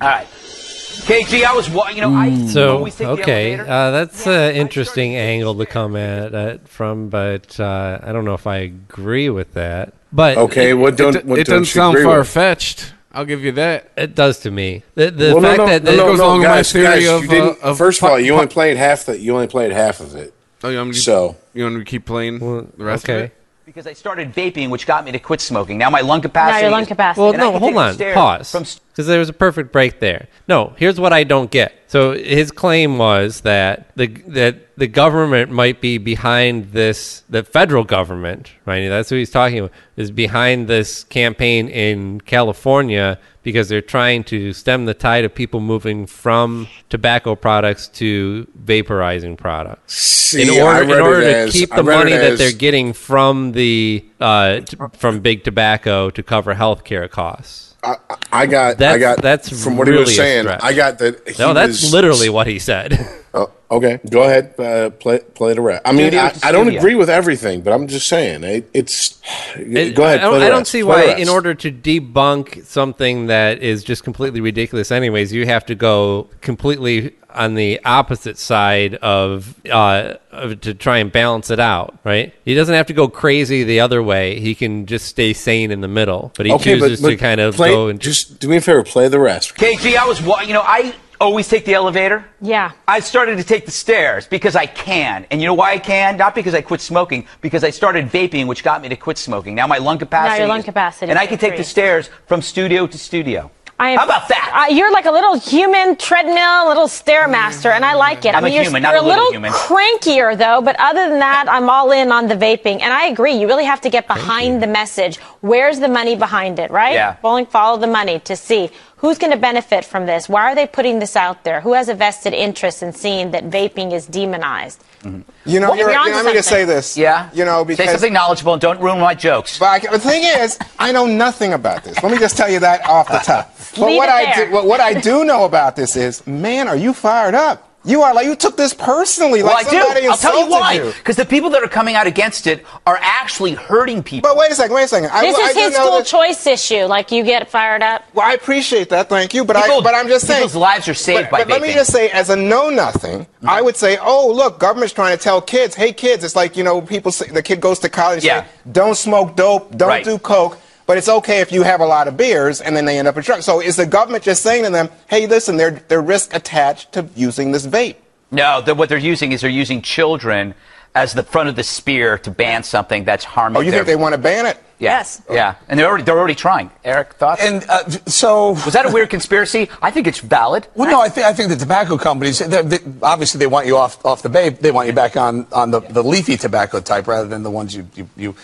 [SPEAKER 11] All right. KG, I was, you know, I
[SPEAKER 6] So
[SPEAKER 11] always take the
[SPEAKER 6] okay, uh, that's an interesting angle to come at it from, but uh, I don't know if I agree with that. But
[SPEAKER 5] Okay, what don't
[SPEAKER 7] it
[SPEAKER 5] what
[SPEAKER 7] it
[SPEAKER 5] don't
[SPEAKER 7] doesn't sound far fetched. I'll give you that.
[SPEAKER 6] It does to me. The, the
[SPEAKER 5] Well,
[SPEAKER 6] fact
[SPEAKER 5] no,
[SPEAKER 6] that
[SPEAKER 5] no,
[SPEAKER 6] that
[SPEAKER 5] no,
[SPEAKER 7] goes
[SPEAKER 5] no,
[SPEAKER 7] along with my theory
[SPEAKER 5] guys,
[SPEAKER 7] of,
[SPEAKER 5] you
[SPEAKER 7] uh, of
[SPEAKER 5] first of all,
[SPEAKER 7] pu-
[SPEAKER 5] you only played half the you only played half of it.
[SPEAKER 7] Oh, you want me to,
[SPEAKER 5] So
[SPEAKER 7] you want me to keep playing the rest
[SPEAKER 6] okay.
[SPEAKER 7] of it?
[SPEAKER 11] Because I started vaping, which got me to quit smoking. Now my lung capacity.
[SPEAKER 13] Now your lung
[SPEAKER 11] is-
[SPEAKER 13] capacity.
[SPEAKER 6] Well, no, hold on. Pause.
[SPEAKER 11] From st-
[SPEAKER 6] because there was a perfect break there. No, here's what I don't get. So his claim was that the that the government might be behind this. The federal government, right? That's what he's talking about. Is behind this campaign in California because they're trying to stem the tide of people moving from tobacco products to vaporizing products.
[SPEAKER 5] See,
[SPEAKER 6] in order, in order to
[SPEAKER 5] as-
[SPEAKER 6] keep the money that they're getting from the uh, t- from big tobacco to cover healthcare costs.
[SPEAKER 5] I, I got. I got.
[SPEAKER 6] that's
[SPEAKER 5] from what he was saying. I got that.
[SPEAKER 6] No, that's
[SPEAKER 5] was-
[SPEAKER 6] literally what he said. <laughs>
[SPEAKER 5] Oh, okay, go ahead. Uh, play play the rest. I mean, I, I don't agree with everything, but I'm just saying it, it's. <sighs>
[SPEAKER 6] It-
[SPEAKER 5] go ahead.
[SPEAKER 6] I don't,
[SPEAKER 5] play the
[SPEAKER 6] I don't
[SPEAKER 5] rest.
[SPEAKER 6] see
[SPEAKER 5] Play
[SPEAKER 6] why, in order to debunk something that is just completely ridiculous, anyways, you have to go completely on the opposite side of, uh, of to try and balance it out, right? He doesn't have to go crazy the other way. He can just stay sane in the middle, but he
[SPEAKER 5] okay, but,
[SPEAKER 6] chooses
[SPEAKER 5] but
[SPEAKER 6] to kind of
[SPEAKER 5] play,
[SPEAKER 6] go and
[SPEAKER 5] just do me a favor. Play the rest.
[SPEAKER 11] KG, I was, you know, I always take the elevator.
[SPEAKER 13] Yeah.
[SPEAKER 11] I started to take the stairs because I can. And you know why I can? Not because I quit smoking, because I started vaping, which got me to quit smoking. Now my lung capacity.
[SPEAKER 13] Now your lung
[SPEAKER 11] is-
[SPEAKER 13] capacity
[SPEAKER 11] And I can take the stairs from studio to studio.
[SPEAKER 13] I am,
[SPEAKER 11] How about that?
[SPEAKER 13] Uh, you're like a little human treadmill, little stairmaster, and I like it.
[SPEAKER 11] I'm
[SPEAKER 13] I mean,
[SPEAKER 11] a
[SPEAKER 13] you're,
[SPEAKER 11] human, not
[SPEAKER 13] you're
[SPEAKER 11] a little
[SPEAKER 13] little
[SPEAKER 11] human.
[SPEAKER 13] crankier though, but other than that, I'm all in on the vaping, and I agree. You really have to get behind the message. Where's the money behind it, right?
[SPEAKER 11] Yeah.
[SPEAKER 13] Bowling, follow the money to see who's going to benefit from this. Why are they putting this out there? Who has a vested interest in seeing that vaping is demonized? Mm-hmm.
[SPEAKER 14] You know,
[SPEAKER 13] Well,
[SPEAKER 14] you're,
[SPEAKER 13] you're onto
[SPEAKER 14] let me just say this.
[SPEAKER 11] Yeah?
[SPEAKER 14] You know, because
[SPEAKER 11] Say something knowledgeable and don't ruin my jokes.
[SPEAKER 14] But I, the thing is, I know nothing about this. Let me just tell you that off the top. <laughs> But
[SPEAKER 13] Leave
[SPEAKER 14] what
[SPEAKER 13] it
[SPEAKER 14] I do, what, what I do know about this is, man, are you fired up? You are like you took this personally,
[SPEAKER 11] Well,
[SPEAKER 14] like
[SPEAKER 11] I
[SPEAKER 14] somebody
[SPEAKER 11] do. I'll tell you why. Because the people that are coming out against it are actually hurting people.
[SPEAKER 14] But wait a second, wait a second. I,
[SPEAKER 13] This
[SPEAKER 14] I
[SPEAKER 13] is
[SPEAKER 14] do
[SPEAKER 13] his
[SPEAKER 14] know
[SPEAKER 13] school
[SPEAKER 14] that-
[SPEAKER 13] choice issue. Like you get fired up.
[SPEAKER 14] Well, I appreciate that, thank you. But I. But I'm just saying,
[SPEAKER 11] people's lives are saved
[SPEAKER 14] but,
[SPEAKER 11] by
[SPEAKER 14] but let me just say, as a know nothing, I would say, oh, look, government's trying to tell kids, hey, kids, it's like you know, people say the kid goes to college,
[SPEAKER 11] Yeah.
[SPEAKER 14] say, don't smoke dope, don't
[SPEAKER 11] Right.
[SPEAKER 14] do coke. But it's okay if you have a lot of beers and then they end up in drugs. So is the government just saying to them, hey, listen, there there's risk attached to using this vape?
[SPEAKER 11] No, the, what they're using is they're using children as the front of the spear to ban something that's harming.
[SPEAKER 14] Oh, you
[SPEAKER 11] their,
[SPEAKER 14] think they want to ban it?
[SPEAKER 11] Yeah.
[SPEAKER 13] Yes.
[SPEAKER 11] Yeah, and they're already they're already trying. Eric, thoughts?
[SPEAKER 15] And uh, so,
[SPEAKER 11] was that a weird conspiracy? I think it's valid.
[SPEAKER 15] well, no, I think I think the tobacco companies, they, they, obviously, they want you off off the vape. They want you back on on the, the leafy tobacco type rather than the ones you you you,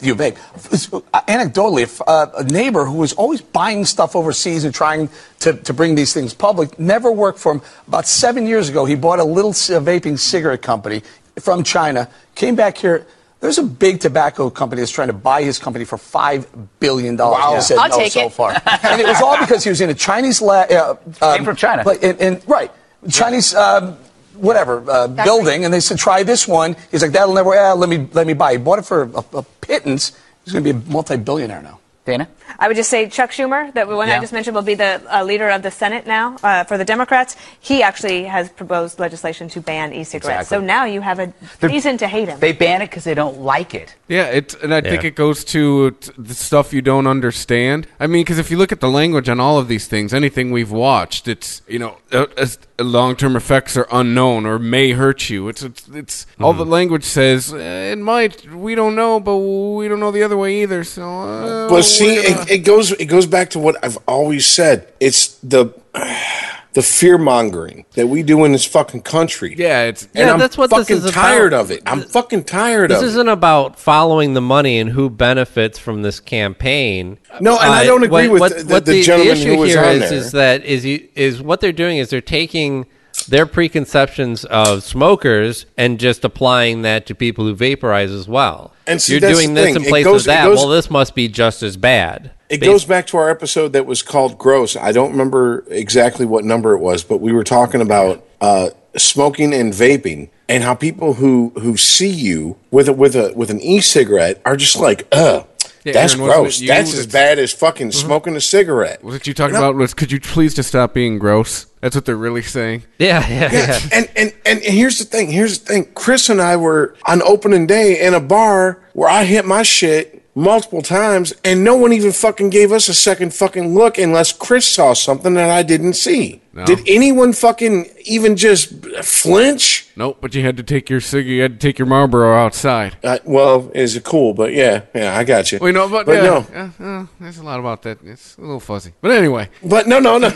[SPEAKER 15] you vape. So, uh, anecdotally, if uh, a neighbor who was always buying stuff overseas and trying to, to bring these things public never worked for him. About seven years ago, he bought a little c- vaping cigarette company from China. Came back here. There's a big tobacco company that's trying to buy his company for five billion dollars.
[SPEAKER 14] Wow.
[SPEAKER 15] He said
[SPEAKER 13] I'll
[SPEAKER 15] no
[SPEAKER 13] take
[SPEAKER 15] so
[SPEAKER 13] it.
[SPEAKER 15] far, <laughs> and it was all because he was in a Chinese lab. Uh, um,
[SPEAKER 11] Came from China.
[SPEAKER 15] like, and, and- right, Chinese. Um, Whatever uh, building, and they said try this one. He's like that'll never. Yeah, let me let me buy. He bought it for a, a pittance. He's going to be a multi-billionaire now.
[SPEAKER 11] Dana?
[SPEAKER 16] I would just say Chuck Schumer, that one
[SPEAKER 15] Yeah.
[SPEAKER 16] I just mentioned, will be the uh, leader of the Senate now uh, for the Democrats. He actually has proposed legislation to ban e-cigarettes.
[SPEAKER 11] Exactly.
[SPEAKER 16] So now you have a reason to hate him.
[SPEAKER 11] They ban it because they don't like it.
[SPEAKER 7] Yeah, it's and I think it goes to the stuff you don't understand. I mean, because if you look at the language on all of these things, anything we've watched, it's you know, uh, as- long-term effects are unknown or may hurt you. It's it's, it's all the language says eh, it might. We don't know, but we don't know the other way either. So, uh,
[SPEAKER 5] But see, it, it goes it goes back to what I've always said. It's the <sighs> the fear mongering that we do in this fucking country.
[SPEAKER 7] yeah, it's
[SPEAKER 5] and
[SPEAKER 6] Yeah,
[SPEAKER 5] I'm
[SPEAKER 6] that's what this
[SPEAKER 5] fucking
[SPEAKER 6] is about.
[SPEAKER 5] tired of it. I'm fucking tired of it.
[SPEAKER 6] This
[SPEAKER 5] of it.
[SPEAKER 6] isn't about following the money and who benefits from this campaign.
[SPEAKER 5] No, and I uh, don't agree with the- the gentleman
[SPEAKER 6] issue
[SPEAKER 5] who was
[SPEAKER 6] here
[SPEAKER 5] on
[SPEAKER 6] is,
[SPEAKER 5] there.
[SPEAKER 6] is that is you, is what they're doing is they're taking their preconceptions of smokers and just applying that to people who vaporize as well.
[SPEAKER 5] And see,
[SPEAKER 6] you're doing this
[SPEAKER 5] thing.
[SPEAKER 6] in place
[SPEAKER 5] goes-
[SPEAKER 6] of that.
[SPEAKER 5] goes-
[SPEAKER 6] well, this must be just as bad.
[SPEAKER 5] It
[SPEAKER 6] Bas-
[SPEAKER 5] goes back to our episode that was called Gross. I don't remember exactly what number it was, but we were talking about uh, smoking and vaping and how people who who see you with a, with a with an e-cigarette are just like, ugh,
[SPEAKER 7] Yeah,
[SPEAKER 5] that's
[SPEAKER 7] Aaron,
[SPEAKER 5] gross.
[SPEAKER 7] you
[SPEAKER 5] That's as bad as fucking mm-hmm. smoking a cigarette.
[SPEAKER 7] what you talking about was, could you please just stop being gross? That's what they're really saying.
[SPEAKER 6] yeah, yeah,
[SPEAKER 5] Yeah,
[SPEAKER 6] yeah.
[SPEAKER 5] and, and and here's the thing. Here's the thing. Chris and I were on opening day in a bar where I hit my shit multiple times, and no one even fucking gave us a second fucking look unless Chris saw something that I didn't see.
[SPEAKER 7] No.
[SPEAKER 5] Did anyone fucking even just flinch?
[SPEAKER 7] Nope, but you had to take your cig. You had to take your Marlboro outside.
[SPEAKER 5] Uh, well, is it cool? But yeah, yeah, I got you.
[SPEAKER 7] We know, but,
[SPEAKER 5] but
[SPEAKER 7] yeah,
[SPEAKER 5] no,
[SPEAKER 7] yeah, uh, there's a lot about that. It's a little fuzzy, but anyway.
[SPEAKER 5] But no, no, no.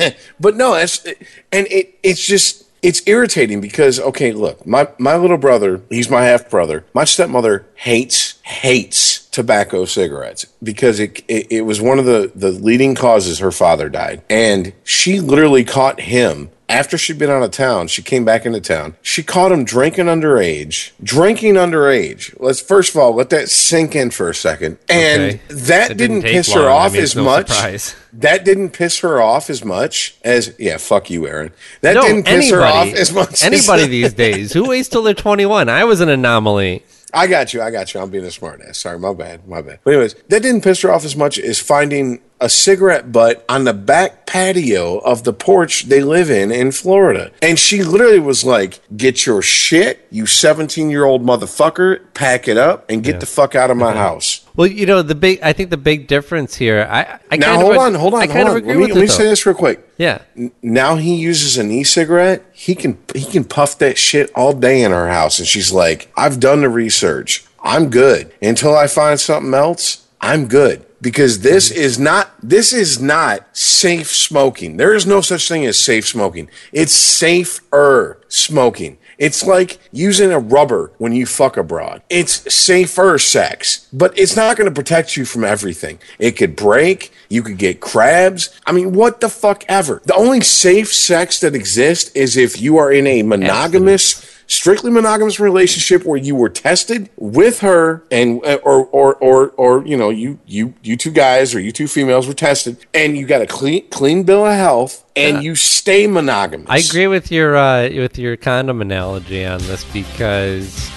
[SPEAKER 5] <laughs> but no, that's and it it's just it's irritating because okay, look, my my little brother, he's my half brother. My stepmother hates hates tobacco cigarettes because it, it it was one of the the leading causes her father died, and she literally caught him after she'd been out of town, she came back into town. She caught him drinking underage. Drinking underage. Let's first of all let that sink in for a second. And
[SPEAKER 6] Okay.
[SPEAKER 5] that didn't,
[SPEAKER 6] didn't
[SPEAKER 5] piss her
[SPEAKER 6] long. I
[SPEAKER 5] off
[SPEAKER 6] mean,
[SPEAKER 5] as
[SPEAKER 6] no
[SPEAKER 5] much.
[SPEAKER 6] surprise.
[SPEAKER 5] That didn't piss her off as much as yeah, fuck you, Aaron. That
[SPEAKER 6] no,
[SPEAKER 5] didn't piss her off as much. as-
[SPEAKER 6] Anybody <laughs> these days who waits till they're 21? I was an anomaly.
[SPEAKER 5] I got you. I got you. I'm being a smart ass. Sorry, my bad. My bad. But anyways, that didn't piss her off as much as finding a cigarette butt on the back patio of the porch they live in in Florida. And she literally was like, "Get your shit, you 17 year old motherfucker. Pack it up and get the fuck out of my mm-hmm. house."
[SPEAKER 6] Well, you know the big. I think the big difference here. I, I
[SPEAKER 5] now
[SPEAKER 6] kind
[SPEAKER 5] hold
[SPEAKER 6] of,
[SPEAKER 5] on, hold on,
[SPEAKER 6] I
[SPEAKER 5] hold on. let me, let me say this real quick.
[SPEAKER 6] Yeah.
[SPEAKER 5] Now he uses an e-cigarette. He can he can puff that shit all day in our house, and she's like, "I've done the research. I'm good. Until I find something else, I'm good." Because this is not this is not safe smoking. There is no such thing as safe smoking. It's safer smoking. It's like using a rubber when you fuck abroad. It's safer sex, but it's not going to protect you from everything. It could break. You could get crabs. I mean, what the fuck ever. The only safe sex that exists is if you are in a monogamous, strictly monogamous relationship where you were tested with her and uh, or or or or you know you you you two guys or you two females were tested and you got a clean clean bill of health and you stay monogamous.
[SPEAKER 6] I agree with your uh, with your condom analogy on this because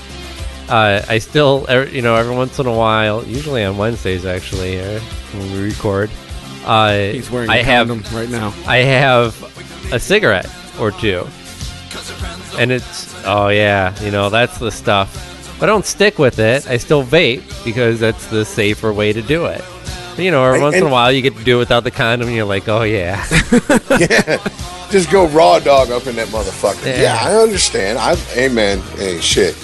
[SPEAKER 6] uh, I still, er, you know, every once in a while, usually on Wednesdays actually, uh, when we record, uh,
[SPEAKER 7] He's wearing
[SPEAKER 6] I
[SPEAKER 7] a
[SPEAKER 6] have
[SPEAKER 7] condom right now.
[SPEAKER 6] I have a cigarette or two, and it's oh yeah, you know that's the stuff. But I don't stick with it. I still vape because that's the safer way to do it. You know, every
[SPEAKER 5] And-
[SPEAKER 6] once in a while you get to do it without the condom, and you're like, oh yeah. <laughs>
[SPEAKER 5] yeah, just go raw dog up in that motherfucker.
[SPEAKER 6] Yeah.
[SPEAKER 5] Yeah, I understand. I, hey man, hey shit.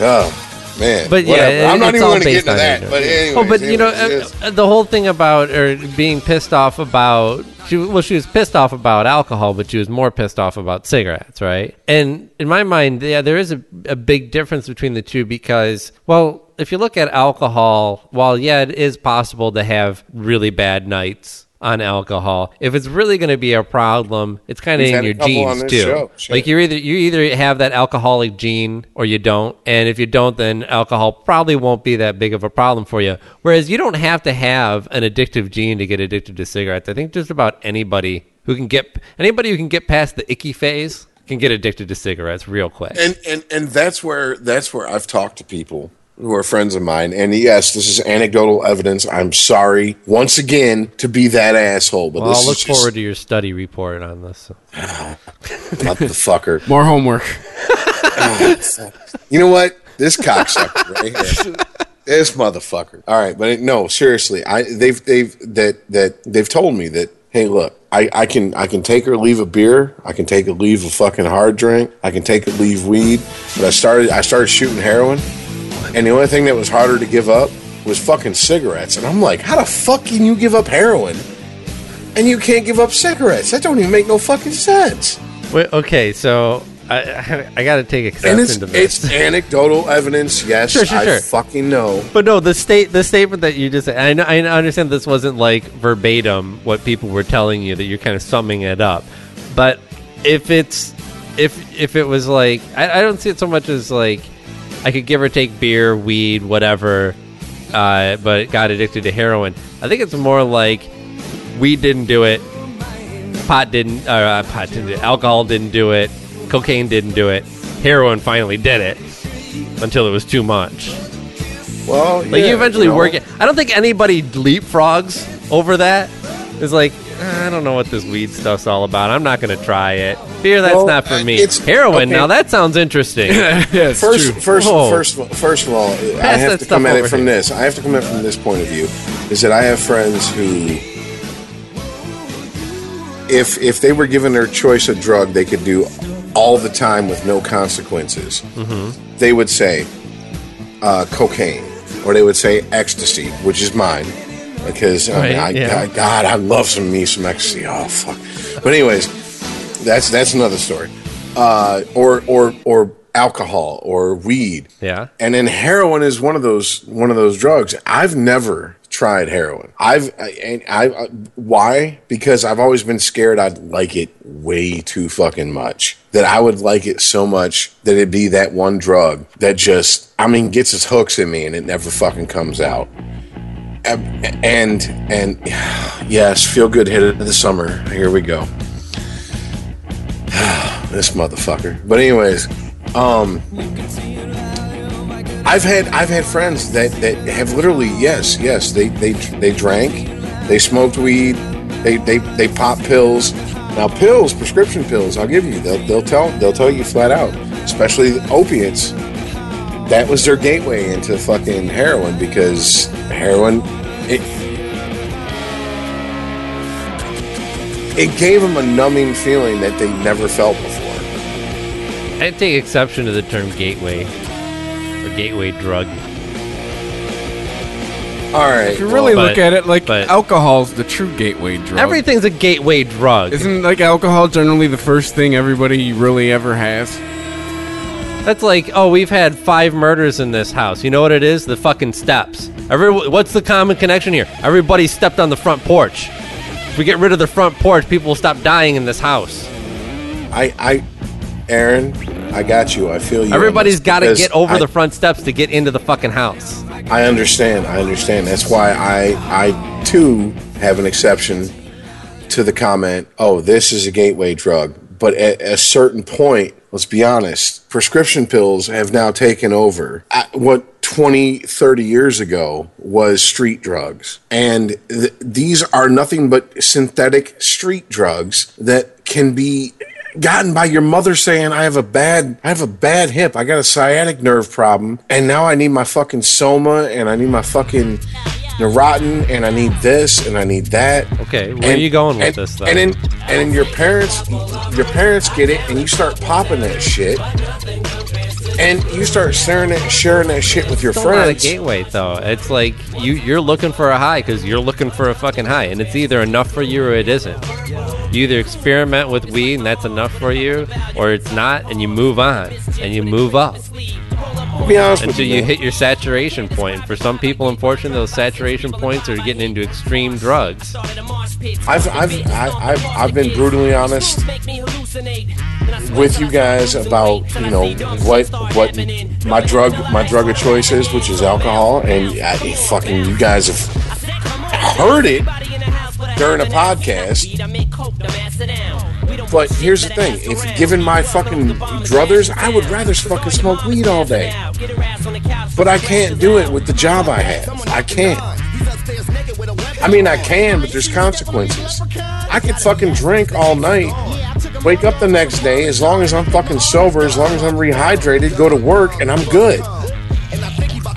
[SPEAKER 5] Oh man,
[SPEAKER 6] But
[SPEAKER 5] Whatever.
[SPEAKER 6] yeah,
[SPEAKER 5] I'm not
[SPEAKER 6] it's
[SPEAKER 5] even going to get
[SPEAKER 6] based
[SPEAKER 5] into
[SPEAKER 6] on
[SPEAKER 5] that.
[SPEAKER 6] you know.
[SPEAKER 5] But anyways,
[SPEAKER 6] oh, but you know,
[SPEAKER 5] anyways,
[SPEAKER 6] uh,
[SPEAKER 5] yes.
[SPEAKER 6] uh, the whole thing about or being pissed off about she well, she was pissed off about alcohol, but she was more pissed off about cigarettes, right? And in my mind, yeah, there is a, a big difference between the two because, well, if you look at alcohol, while yeah, it is possible to have really bad nights on alcohol. If it's really going to be a problem, it's kind of in your genes too.
[SPEAKER 5] show.
[SPEAKER 6] Like you either you either have that alcoholic gene or you don't, and if you don't, then alcohol probably won't be that big of a problem for you. Whereas you don't have to have an addictive gene to get addicted to cigarettes. I think just about anybody who can get anybody who can get past the icky phase can get addicted to cigarettes real quick.
[SPEAKER 5] and and and that's where that's where I've talked to people who are friends of mine. And yes, this is anecdotal evidence. I'm sorry once again to be that asshole, but
[SPEAKER 6] well,
[SPEAKER 5] this
[SPEAKER 6] I'll look
[SPEAKER 5] is just,
[SPEAKER 6] forward to your study report on this.
[SPEAKER 5] Ah, motherfucker. <laughs>
[SPEAKER 7] More homework. <laughs>
[SPEAKER 5] You know what? This cocksucker right here. This motherfucker. All right, but no, seriously, I they've they've that that they've told me that hey, look, I, I can I can take or leave a beer, I can take or leave a fucking hard drink, I can take or leave weed, but I started I started shooting heroin, and the only thing that was harder to give up was fucking cigarettes, and I'm like, how the fuck can you give up heroin, and you can't give up cigarettes? That don't even make no fucking sense.
[SPEAKER 6] Wait, okay, so I <laughs> I, I got to take
[SPEAKER 5] And
[SPEAKER 6] exception to this.
[SPEAKER 5] it's anecdotal evidence. Yes,
[SPEAKER 6] Sure, sure,
[SPEAKER 5] I
[SPEAKER 6] sure.
[SPEAKER 5] fucking know.
[SPEAKER 6] But no, the state the statement that you just I know, I understand this wasn't like verbatim what people were telling you that you're kind of summing it up. But if it's if if it was like I, I don't see it so much as like I could give or take beer, weed, whatever, uh, but got addicted to heroin. I think it's more like weed didn't do it, pot didn't, uh, pot didn't, do it, alcohol didn't do it, cocaine didn't do it, heroin finally did it until it was too much.
[SPEAKER 5] Well,
[SPEAKER 6] Like
[SPEAKER 5] yeah,
[SPEAKER 6] you eventually
[SPEAKER 5] you know.
[SPEAKER 6] work it. I don't think anybody leapfrogs over that. It's like "Ah, I don't know what this weed stuff's all about. I'm not going to try it. Beer, that's
[SPEAKER 5] Well,
[SPEAKER 6] not for me.
[SPEAKER 5] it's-
[SPEAKER 6] Heroin.
[SPEAKER 5] okay.
[SPEAKER 6] Now that sounds interesting. <laughs>
[SPEAKER 7] it's
[SPEAKER 5] first, first,
[SPEAKER 6] Whoa.
[SPEAKER 5] first, of all, first of all, I have to come at it from
[SPEAKER 6] here.
[SPEAKER 5] this. I have to come at it from this point of view. Is that I have friends who, if if they were given their choice of drug, they could do all the time with no consequences,
[SPEAKER 6] Mm-hmm.
[SPEAKER 5] they would say uh, cocaine or they would say ecstasy, which is mine because I mean,
[SPEAKER 6] Right,
[SPEAKER 5] I,
[SPEAKER 6] yeah.
[SPEAKER 5] I- God, I love some me some ecstasy. Oh fuck! But anyways, that's that's another story. Uh, or or or alcohol or weed.
[SPEAKER 6] Yeah.
[SPEAKER 5] And then heroin is one of those one of those drugs. I've never tried heroin. I've I, I, I why? Because I've always been scared I'd like it way too fucking much. That I would like it so much that it'd be that one drug that just I mean gets its hooks in me and it never fucking comes out. And and, yes, feel good hit of the summer. Here we go. <sighs> this motherfucker. But anyways, um I've had I've had friends that that have literally yes yes they they they drank, they smoked weed, they they they pop pills. Now pills, prescription pills, I'll give you. They'll they'll tell they'll tell you flat out, especially opiates. That was their gateway into fucking heroin because heroin it it gave them a numbing feeling that they never felt before.
[SPEAKER 6] I take exception to the term gateway or gateway drug.
[SPEAKER 5] All right.
[SPEAKER 7] If you really
[SPEAKER 6] well,
[SPEAKER 7] look
[SPEAKER 6] but-
[SPEAKER 7] at it, like
[SPEAKER 6] but-
[SPEAKER 7] alcohol's the true gateway drug.
[SPEAKER 6] Everything's a gateway drug.
[SPEAKER 7] Isn't like alcohol generally the first thing everybody really ever has?
[SPEAKER 6] That's like, oh, we've had five murders in this house. You know what it is? The fucking steps. Every, what's the common connection here? Everybody stepped on the front porch. If we get rid of the front porch, people will stop dying in this house.
[SPEAKER 5] I, I, Aaron, I got you. I feel you.
[SPEAKER 6] Everybody's got to get over
[SPEAKER 5] I-
[SPEAKER 6] the front steps to get into the fucking house.
[SPEAKER 5] I understand. I understand. That's why I, I too have an exception to the comment. Oh, this is a gateway drug. But at a certain point, let's be honest, prescription pills have now taken over at what 20, 30 years ago was street drugs. And th- these are nothing but synthetic street drugs that can be gotten by your mother saying I have a bad I have a bad hip. I got a sciatic nerve problem and now I need my fucking soma and I need my fucking Neurontin and I need this and I need that.
[SPEAKER 6] Okay, where are you going with
[SPEAKER 5] and,
[SPEAKER 6] this, though?
[SPEAKER 5] And then and then your parents your parents get it and you start popping that shit. And you start sharing that sharing that shit with your
[SPEAKER 6] Still not a gateway though. It's like you you're looking for a high because you're looking for a fucking high, and it's either enough for you or it isn't. You either experiment with weed and that's enough for you, or it's not, and you move on and you move up
[SPEAKER 5] I'll be honest with
[SPEAKER 6] until
[SPEAKER 5] you.
[SPEAKER 6] you hit your saturation point. For some people, unfortunately, those saturation points are getting into extreme drugs.
[SPEAKER 5] I've I've I- I've I've been brutally honest with you guys about you know what what my drug my drug of choice is, which is alcohol, and I, fucking you guys have heard it during a podcast. But here's the thing: if given my fucking druthers, I would rather fucking smoke weed all day. But I can't do it with the job I have. I can't. I mean, I can, but there's consequences. I could fucking drink all night, wake up the next day, as long as I'm fucking sober, as long as I'm rehydrated, go to work, and I'm good.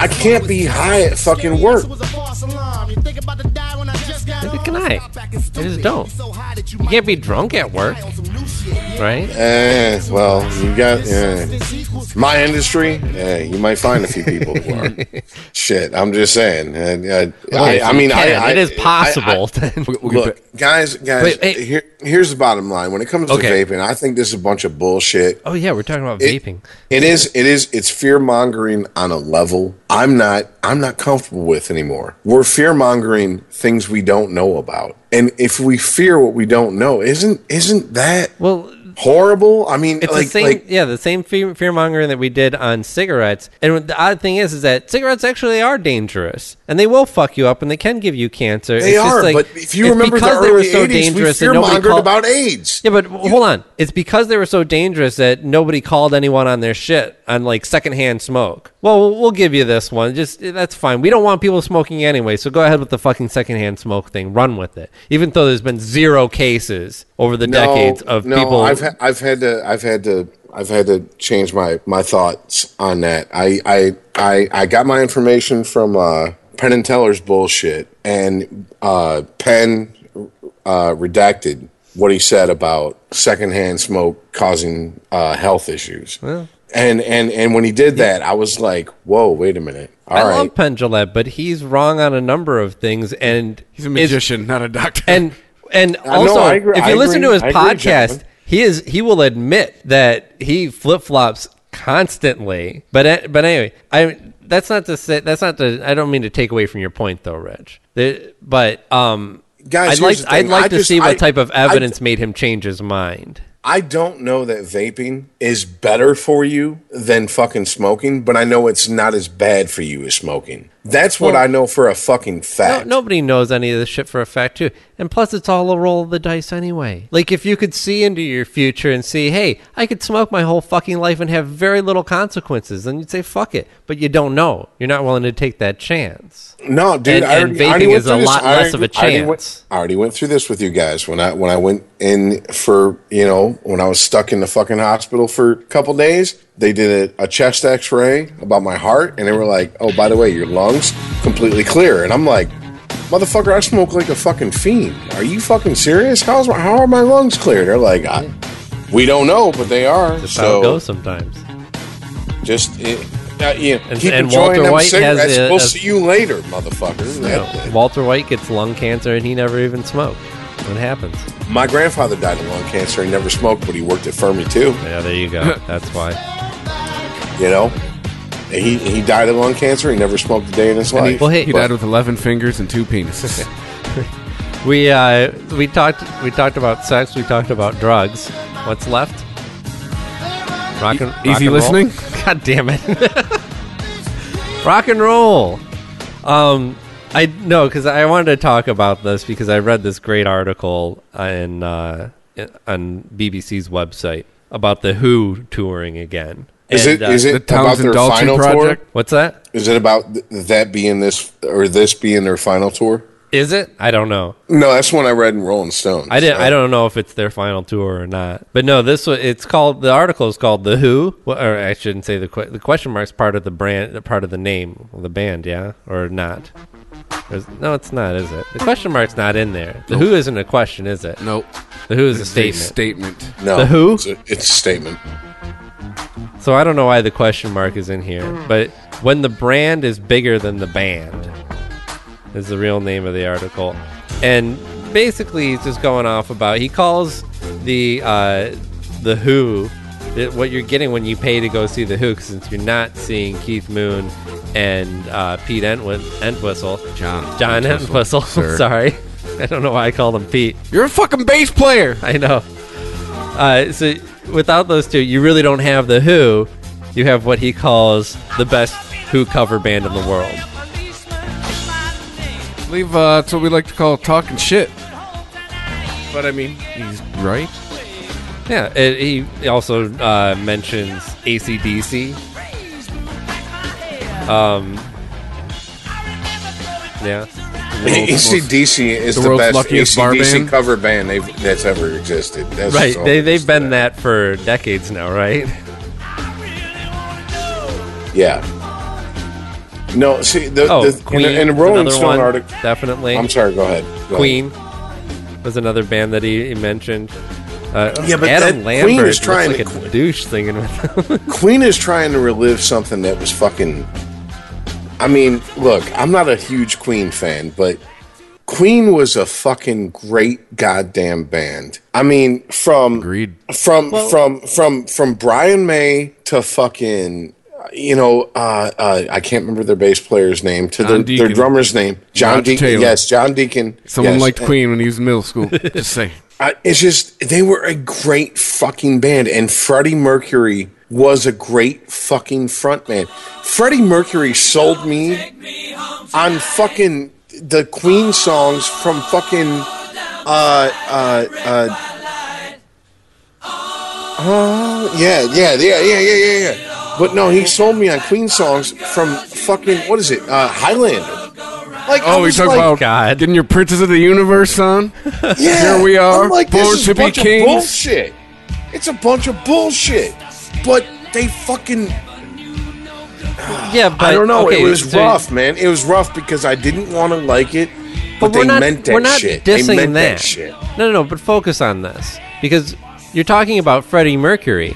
[SPEAKER 5] I can't be high at fucking work.
[SPEAKER 6] Neither can I. I just don't. You can't be drunk at work, right?
[SPEAKER 5] Eh, well, you got eh. my industry. Eh, you might find a few people who are. <laughs> Shit, I'm just saying. Eh, I, I mean, I. I,
[SPEAKER 6] it is possible. <laughs>
[SPEAKER 5] Look, guys, guys.
[SPEAKER 6] Wait, hey.
[SPEAKER 5] Here, here's the bottom line. When it comes to
[SPEAKER 6] Okay.
[SPEAKER 5] vaping, I think this is a bunch of bullshit.
[SPEAKER 6] oh yeah, we're talking about
[SPEAKER 5] It-
[SPEAKER 6] vaping.
[SPEAKER 5] It is. It is. It's fear mongering on a level I'm not. I'm not comfortable with anymore. We're fear mongering things we don't know about, and if we fear what we don't know, isn't isn't that
[SPEAKER 6] well
[SPEAKER 5] horrible? I mean,
[SPEAKER 6] It's
[SPEAKER 5] like,
[SPEAKER 6] the same,
[SPEAKER 5] like
[SPEAKER 6] yeah, the same fear, fear mongering that we did on cigarettes. And the odd thing is, is that cigarettes actually are dangerous, and they will fuck you up, and they can give you cancer.
[SPEAKER 5] They
[SPEAKER 6] It's just
[SPEAKER 5] are,
[SPEAKER 6] like-
[SPEAKER 5] but if you remember the
[SPEAKER 6] because they were
[SPEAKER 5] early
[SPEAKER 6] so
[SPEAKER 5] 80s, we
[SPEAKER 6] nobody
[SPEAKER 5] fear-mongered
[SPEAKER 6] called-
[SPEAKER 5] about AIDS.
[SPEAKER 6] Yeah, but hold on, it's because they were so dangerous that nobody called anyone on their shit on like secondhand smoke. Well, we'll give you this one. Just that's fine. We don't want people smoking anyway, so go ahead with the fucking secondhand smoke thing. Run with it, even though there's been zero cases over the
[SPEAKER 5] No,
[SPEAKER 6] decades of
[SPEAKER 5] no,
[SPEAKER 6] people.
[SPEAKER 5] I've ha- I've had to I've had to I've had to change my my thoughts on that. I I I, I got my information from uh, Penn and Teller's bullshit, and uh, Penn uh, redacted what he said about secondhand smoke causing uh, health issues.
[SPEAKER 6] Well.
[SPEAKER 5] And and and when he did that, I was like, "Whoa, wait a minute! All
[SPEAKER 6] I
[SPEAKER 5] right,
[SPEAKER 6] love Penn Jillette, but he's wrong on a number of things, and
[SPEAKER 7] He's a magician, not a doctor.
[SPEAKER 6] And and
[SPEAKER 5] I know,
[SPEAKER 6] also,
[SPEAKER 5] I agree-
[SPEAKER 6] if
[SPEAKER 5] I
[SPEAKER 6] you listen
[SPEAKER 5] agree-
[SPEAKER 6] to his
[SPEAKER 5] I
[SPEAKER 6] podcast,
[SPEAKER 5] gentlemen.
[SPEAKER 6] He is he will admit that he flip flops constantly. But but anyway, I that's not to say that's not to. I don't mean to take away from your point though, Rich. The- but um,
[SPEAKER 5] Guys,
[SPEAKER 6] I'd like I'd like
[SPEAKER 5] I
[SPEAKER 6] to
[SPEAKER 5] just-
[SPEAKER 6] see what
[SPEAKER 5] I-
[SPEAKER 6] type of
[SPEAKER 5] I-
[SPEAKER 6] evidence made him change his mind.
[SPEAKER 5] I don't know that vaping is better for you than fucking smoking, but I know it's not as bad for you as smoking. That's what I know for a fucking
[SPEAKER 6] No,
[SPEAKER 5] fact.
[SPEAKER 6] nobody knows any of this shit for a fact, too. And plus, it's all a roll of the dice anyway. Like, if you could see into your future and see, hey, I could smoke my whole fucking life and have very little consequences, then you'd say, fuck it. But you don't know. You're not willing to take that chance.
[SPEAKER 5] No, dude,
[SPEAKER 6] And-
[SPEAKER 5] I
[SPEAKER 6] and
[SPEAKER 5] already, I already
[SPEAKER 6] vaping
[SPEAKER 5] went
[SPEAKER 6] is a
[SPEAKER 5] through this.
[SPEAKER 6] lot less of a
[SPEAKER 5] already- I already went- I already went through this with you guys when I when I went in for you know when I was stuck in the fucking hospital for a couple days. They did a, a chest X-ray about my heart, and they were like, "Oh, by the way, your lungs completely clear." And I'm like, "Motherfucker, I smoke like a fucking fiend. Are you fucking serious? How's my, how are my lungs clear?" They're like, I, "We don't know, but they are."
[SPEAKER 6] That's
[SPEAKER 5] so
[SPEAKER 6] how it goes sometimes.
[SPEAKER 5] just it, uh, you know,
[SPEAKER 6] And-
[SPEAKER 5] keep
[SPEAKER 6] and
[SPEAKER 5] enjoying
[SPEAKER 6] Walter
[SPEAKER 5] them
[SPEAKER 6] White has a-
[SPEAKER 5] we'll
[SPEAKER 6] a-
[SPEAKER 5] see you later, motherfucker.
[SPEAKER 6] No, Walter White gets lung cancer and he never even smoked. What happens?
[SPEAKER 5] My grandfather died of lung cancer. He never smoked, but he worked at Fermi too.
[SPEAKER 6] Yeah, there you go. That's why. <laughs>
[SPEAKER 5] You know, And he he died of lung cancer. He never smoked a day in his
[SPEAKER 7] And he,
[SPEAKER 5] life.
[SPEAKER 6] Well, hey-
[SPEAKER 7] he died with 11 fingers and two penises. <laughs>
[SPEAKER 6] We uh we talked we talked about sex. We talked about drugs. What's left? Rock and, rock
[SPEAKER 7] easy
[SPEAKER 6] and roll?
[SPEAKER 7] listening? <laughs>
[SPEAKER 6] God damn it! <laughs> rock and roll. Um, I no, because I wanted to talk about this because I read this great article in uh, on BBC's website about the Who touring again.
[SPEAKER 5] Is it
[SPEAKER 6] uh,
[SPEAKER 5] is it about their final tour?
[SPEAKER 6] What's that?
[SPEAKER 5] Is it about th- that being this or this being their final tour?
[SPEAKER 6] Is it? I don't know.
[SPEAKER 5] No, that's one I read in Rolling Stone.
[SPEAKER 6] I didn't.
[SPEAKER 5] so-
[SPEAKER 6] I don't know if it's their final tour or not. But no, this was. It's called. The article is called the Who. Well, or I shouldn't say the que- the question mark's part of the brand, part of the name of the band. Yeah, or not? There's- no, it's not. Is it? The question mark's not in there. The
[SPEAKER 7] Nope.
[SPEAKER 6] Who isn't a question, is it?
[SPEAKER 7] Nope.
[SPEAKER 6] The Who is a
[SPEAKER 7] It's a
[SPEAKER 6] statement.
[SPEAKER 7] statement.
[SPEAKER 5] No,
[SPEAKER 6] The Who.
[SPEAKER 5] It's a, it's a statement.
[SPEAKER 6] So I don't know why the question mark is in here, but when the brand is bigger than the band is the real name of the article, and basically he's just going off about he calls the uh, the Who it- what you're getting when you pay to go see the Who, since you're not seeing Keith Moon and uh, Pete Entw- Entwistle,
[SPEAKER 7] John
[SPEAKER 6] John
[SPEAKER 7] Entwistle,
[SPEAKER 6] Entwistle. <laughs> Sorry, <laughs> I don't know why I called him Pete.
[SPEAKER 7] You're a fucking bass player.
[SPEAKER 6] I know. Uh, so without those two, you really don't have the Who. You have what he calls the best Who cover band in the world.
[SPEAKER 7] Leave. Uh, that's what we like to call talking shit. But I mean, he's right.
[SPEAKER 6] Yeah, it, he also uh, mentions ACDC. Um, yeah.
[SPEAKER 5] ACDC <laughs> is
[SPEAKER 7] the
[SPEAKER 5] the,
[SPEAKER 7] world's
[SPEAKER 5] best
[SPEAKER 7] luckiest bar band?
[SPEAKER 5] cover band they've, that's ever existed. That's
[SPEAKER 6] Right, They they've been that for decades now, right?
[SPEAKER 5] Yeah. No, see the,
[SPEAKER 6] Oh,
[SPEAKER 5] the
[SPEAKER 6] Queen
[SPEAKER 5] in, the- in the Rolling Stone
[SPEAKER 6] one,
[SPEAKER 5] article.
[SPEAKER 6] definitely.
[SPEAKER 5] I'm sorry. Go ahead. Go ahead.
[SPEAKER 6] Queen was another band that he, he mentioned. Uh,
[SPEAKER 5] Yeah, but
[SPEAKER 6] Adam
[SPEAKER 5] that-
[SPEAKER 6] Lambert
[SPEAKER 5] Queen is trying
[SPEAKER 6] like
[SPEAKER 5] to-
[SPEAKER 6] a douche singing with them.
[SPEAKER 5] Queen is trying to relive something that was fucking. I mean, look, I'm not a huge Queen fan, but Queen was a fucking great goddamn band. I mean, from
[SPEAKER 7] Agreed.
[SPEAKER 5] from from from from Brian May to fucking you know uh, uh, I can't remember their bass player's name to their, their drummer's name John
[SPEAKER 7] Roger
[SPEAKER 5] Deacon
[SPEAKER 7] Taylor.
[SPEAKER 5] yes John Deacon
[SPEAKER 7] Someone
[SPEAKER 5] yes.
[SPEAKER 7] liked Queen when he was in middle school. <laughs> Just say.
[SPEAKER 5] I, it's just they were a great fucking band, and Freddie Mercury was a great fucking frontman. Freddie Mercury sold me on fucking the Queen songs from fucking uh uh uh. Oh yeah, yeah, yeah, yeah, yeah, yeah, yeah. But no, he sold me on Queen songs from fucking what is it? Uh, Highlander. Like,
[SPEAKER 7] Oh, we
[SPEAKER 5] was
[SPEAKER 7] talk
[SPEAKER 5] like,
[SPEAKER 7] about getting your Princess of the Universe on. <laughs>
[SPEAKER 5] Yeah,
[SPEAKER 7] Here we are,
[SPEAKER 5] I'm like,
[SPEAKER 7] born
[SPEAKER 5] this is
[SPEAKER 7] to
[SPEAKER 5] a
[SPEAKER 7] be
[SPEAKER 5] bunch
[SPEAKER 7] kings.
[SPEAKER 5] Of bullshit. It's a bunch of bullshit. But they fucking.
[SPEAKER 6] yeah, but
[SPEAKER 5] I don't know.
[SPEAKER 6] okay,
[SPEAKER 5] it was
[SPEAKER 6] so-
[SPEAKER 5] rough, man. It was rough because I didn't want to like it, But,
[SPEAKER 6] we're not, we're not
[SPEAKER 5] shit. They
[SPEAKER 6] dissing
[SPEAKER 5] meant
[SPEAKER 6] that.
[SPEAKER 5] that shit.
[SPEAKER 6] No, no, no. But focus on this because you're talking about Freddie Mercury.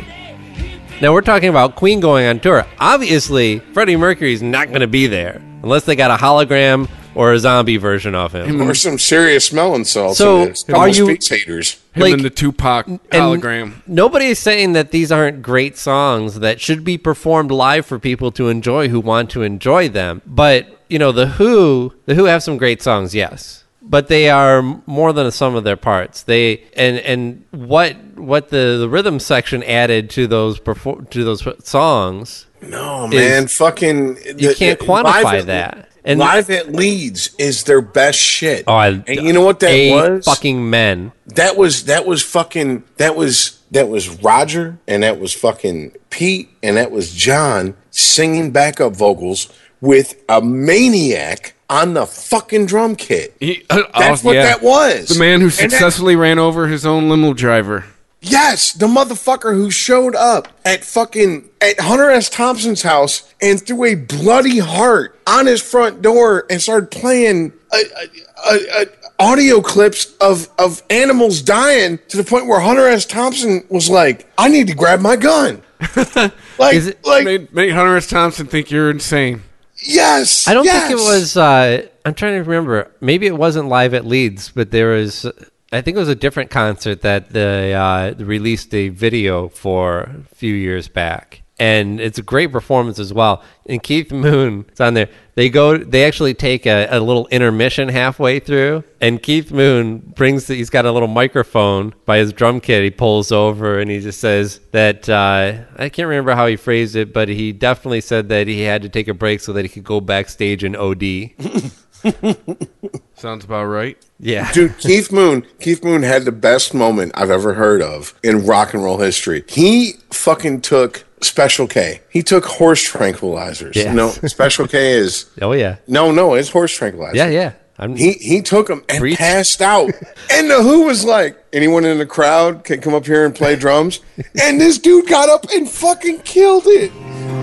[SPEAKER 6] Now we're talking about Queen going on tour. Obviously, Freddie Mercury's not going to be there unless they got a hologram or a zombie version of him.
[SPEAKER 5] Or some serious smelling salts.
[SPEAKER 6] So,
[SPEAKER 5] in this. Couple
[SPEAKER 6] are you-
[SPEAKER 5] space haters?
[SPEAKER 7] Him
[SPEAKER 6] Like-
[SPEAKER 7] and the Tupac hologram.
[SPEAKER 6] Nobody is saying that these aren't great songs that should be performed live for people to enjoy who want to enjoy them. But you know, the Who, the Who have some great songs, yes, but they are more than a sum of their parts. They and and what what the, the rhythm section added to those perfor- to those songs.
[SPEAKER 5] No,
[SPEAKER 6] is-
[SPEAKER 5] man, fucking.
[SPEAKER 6] You can't quantify
[SPEAKER 5] Live
[SPEAKER 6] that. And-
[SPEAKER 5] live at Leeds is their best shit.
[SPEAKER 6] Oh, I,
[SPEAKER 5] and you know what that
[SPEAKER 6] A
[SPEAKER 5] was?
[SPEAKER 6] Fucking men.
[SPEAKER 5] That was that was fucking that was that was Roger and that was fucking Pete and that was John singing backup vocals with a maniac on the fucking drum kit. Uh, That's
[SPEAKER 7] Oh,
[SPEAKER 5] what
[SPEAKER 7] yeah.
[SPEAKER 5] that was.
[SPEAKER 7] The man who
[SPEAKER 5] And that-
[SPEAKER 7] successfully ran over his own limo driver.
[SPEAKER 5] Yes, the motherfucker who showed up at fucking at Hunter S. Thompson's house and threw a bloody heart on his front door and started playing a, a, a, a audio clips of of animals dying to the point where Hunter S. Thompson was like, "I need to grab my gun." <laughs> like, like
[SPEAKER 7] made, made Hunter S. Thompson think you're insane.
[SPEAKER 5] yes,
[SPEAKER 6] I don't
[SPEAKER 5] yes.
[SPEAKER 6] think it was. Uh, I'm trying to remember. Maybe it wasn't live at Leeds, but there was. I think it was a different concert that they uh, released a video for a few years back, and it's a great performance as well. And Keith Moon is on there. They go. They actually take a, a little intermission halfway through, and Keith Moon brings. The, he's got a little microphone by his drum kit. He pulls over and he just says that uh, I can't remember how he phrased it, but he definitely said that he had to take a break so that he could go backstage and OD. <laughs> <laughs>
[SPEAKER 7] Sounds about right.
[SPEAKER 6] Yeah.
[SPEAKER 5] Dude, Keith Moon, Keith Moon had the best moment I've ever heard of in rock and roll history. He fucking took Special K. He took horse tranquilizers.
[SPEAKER 6] Yes.
[SPEAKER 5] No, Special K is <laughs>
[SPEAKER 6] Oh yeah.
[SPEAKER 5] no, no, it's horse tranquilizer.
[SPEAKER 6] Yeah, yeah. I'm,
[SPEAKER 5] He he took them and
[SPEAKER 6] Preach.
[SPEAKER 5] passed out. <laughs> and the Who was like, anyone in the crowd can come up here and play drums. and this dude got up and fucking killed it.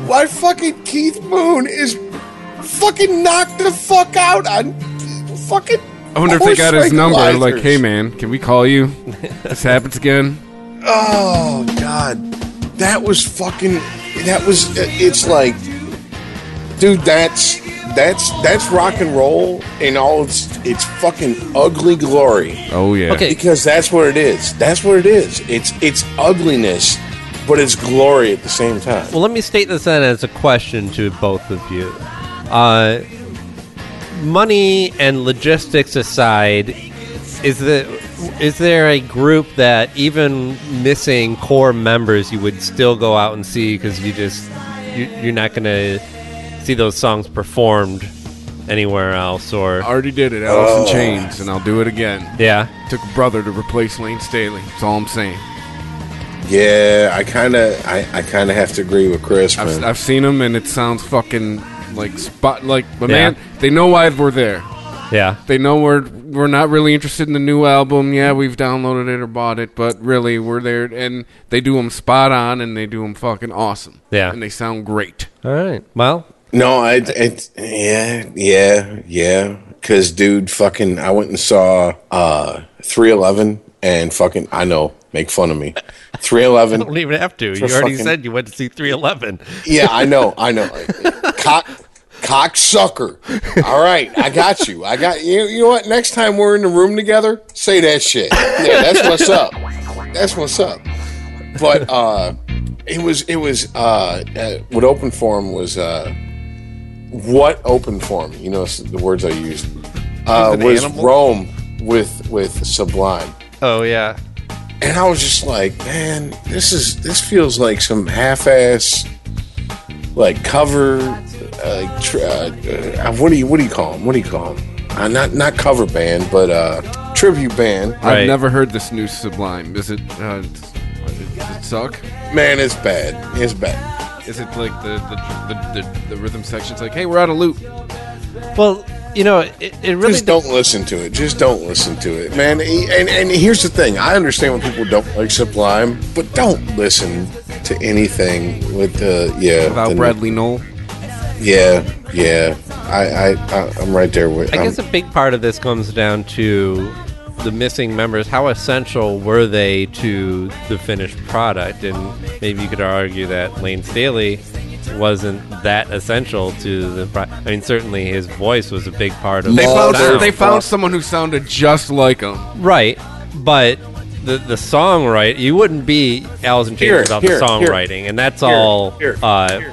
[SPEAKER 5] Why fucking Keith Moon is fucking knocked the fuck out on fucking.
[SPEAKER 7] I wonder if they got his number. Like, hey man, can we call you? <laughs> this happens again.
[SPEAKER 5] Oh God, that was fucking. That was. It's like, dude, that's that's that's rock and roll in all its its fucking ugly glory.
[SPEAKER 7] Oh yeah.
[SPEAKER 6] Okay.
[SPEAKER 5] Because that's what it is. That's what it is. It's it's ugliness, but it's glory at the same time.
[SPEAKER 6] Well, let me state this then as a question to both of you. Uh, money and logistics aside, is the is there a group that even missing core members you would still go out and see because you just you, you're not going to see those songs performed anywhere else or I
[SPEAKER 7] Already did it, Alice
[SPEAKER 5] Oh.
[SPEAKER 7] in Chains, and I'll do it again.
[SPEAKER 6] yeah
[SPEAKER 7] Took a brother to replace Layne Staley. That's all I'm saying.
[SPEAKER 5] Yeah, I kind of I, I kind of have to agree with Chris.
[SPEAKER 7] I've,
[SPEAKER 5] man.
[SPEAKER 7] I've seen them, and it sounds fucking like spot like. But
[SPEAKER 6] Yeah.
[SPEAKER 7] man, they know why we're there.
[SPEAKER 6] yeah
[SPEAKER 7] They know we're we're not really interested in the new album. Yeah, we've downloaded it or bought it, but really we're there, and they do them spot on, and they do them fucking awesome.
[SPEAKER 6] Yeah.
[SPEAKER 7] and they sound great.
[SPEAKER 6] all right well
[SPEAKER 5] No, I, it, yeah, yeah, yeah. Cause dude, fucking, I went and saw uh 311 and fucking, I know, make fun of me. 311. <laughs>
[SPEAKER 6] don't even have to you already
[SPEAKER 5] fucking-
[SPEAKER 6] said you went to see 311
[SPEAKER 5] Yeah, I know, I know. <laughs> Cock, cocksucker. All right, I got you. I got you. You know what? Next time we're in the room together, say that shit. Yeah, that's what's up. That's what's up. But uh, it was it was uh, uh what open forum was uh what open forum you know the words i used uh was
[SPEAKER 6] animal?
[SPEAKER 5] rome with with sublime
[SPEAKER 6] oh yeah
[SPEAKER 5] and i was just like man this is this feels like some half-ass like cover uh, tr- uh, uh what do you what do you call them what do you call them uh, not not cover band but uh tribute band
[SPEAKER 7] I've never heard this new Sublime. Is it? Uh, does it suck?
[SPEAKER 5] man it's bad it's bad
[SPEAKER 7] Is it like the the, the, the, the rhythm section's like, hey, we're out of loop.
[SPEAKER 6] well you know it, it really
[SPEAKER 5] just don't listen to it. Just don't listen to it, man. And and here's the thing: I understand when people don't like Sublime, but don't listen to anything with the yeah
[SPEAKER 7] Without
[SPEAKER 5] the-
[SPEAKER 7] Bradley Nowell.
[SPEAKER 5] Yeah, yeah. I, I, I I'm right there with.
[SPEAKER 6] I
[SPEAKER 5] I'm-
[SPEAKER 6] guess a big part of this comes down to the missing members. How essential were they to the finished product? And maybe you could argue that Layne Staley wasn't that essential to the. Pro- I mean, certainly his voice was a big part of
[SPEAKER 7] They
[SPEAKER 6] the
[SPEAKER 7] found
[SPEAKER 6] sound.
[SPEAKER 7] they found someone who sounded just like him.
[SPEAKER 6] right, but. The, the songwriting you wouldn't be Alice in Chains
[SPEAKER 5] Here,
[SPEAKER 6] without
[SPEAKER 5] here,
[SPEAKER 6] the
[SPEAKER 5] here.
[SPEAKER 6] songwriting and that's
[SPEAKER 5] Here,
[SPEAKER 6] all
[SPEAKER 5] here,
[SPEAKER 6] uh,
[SPEAKER 5] here.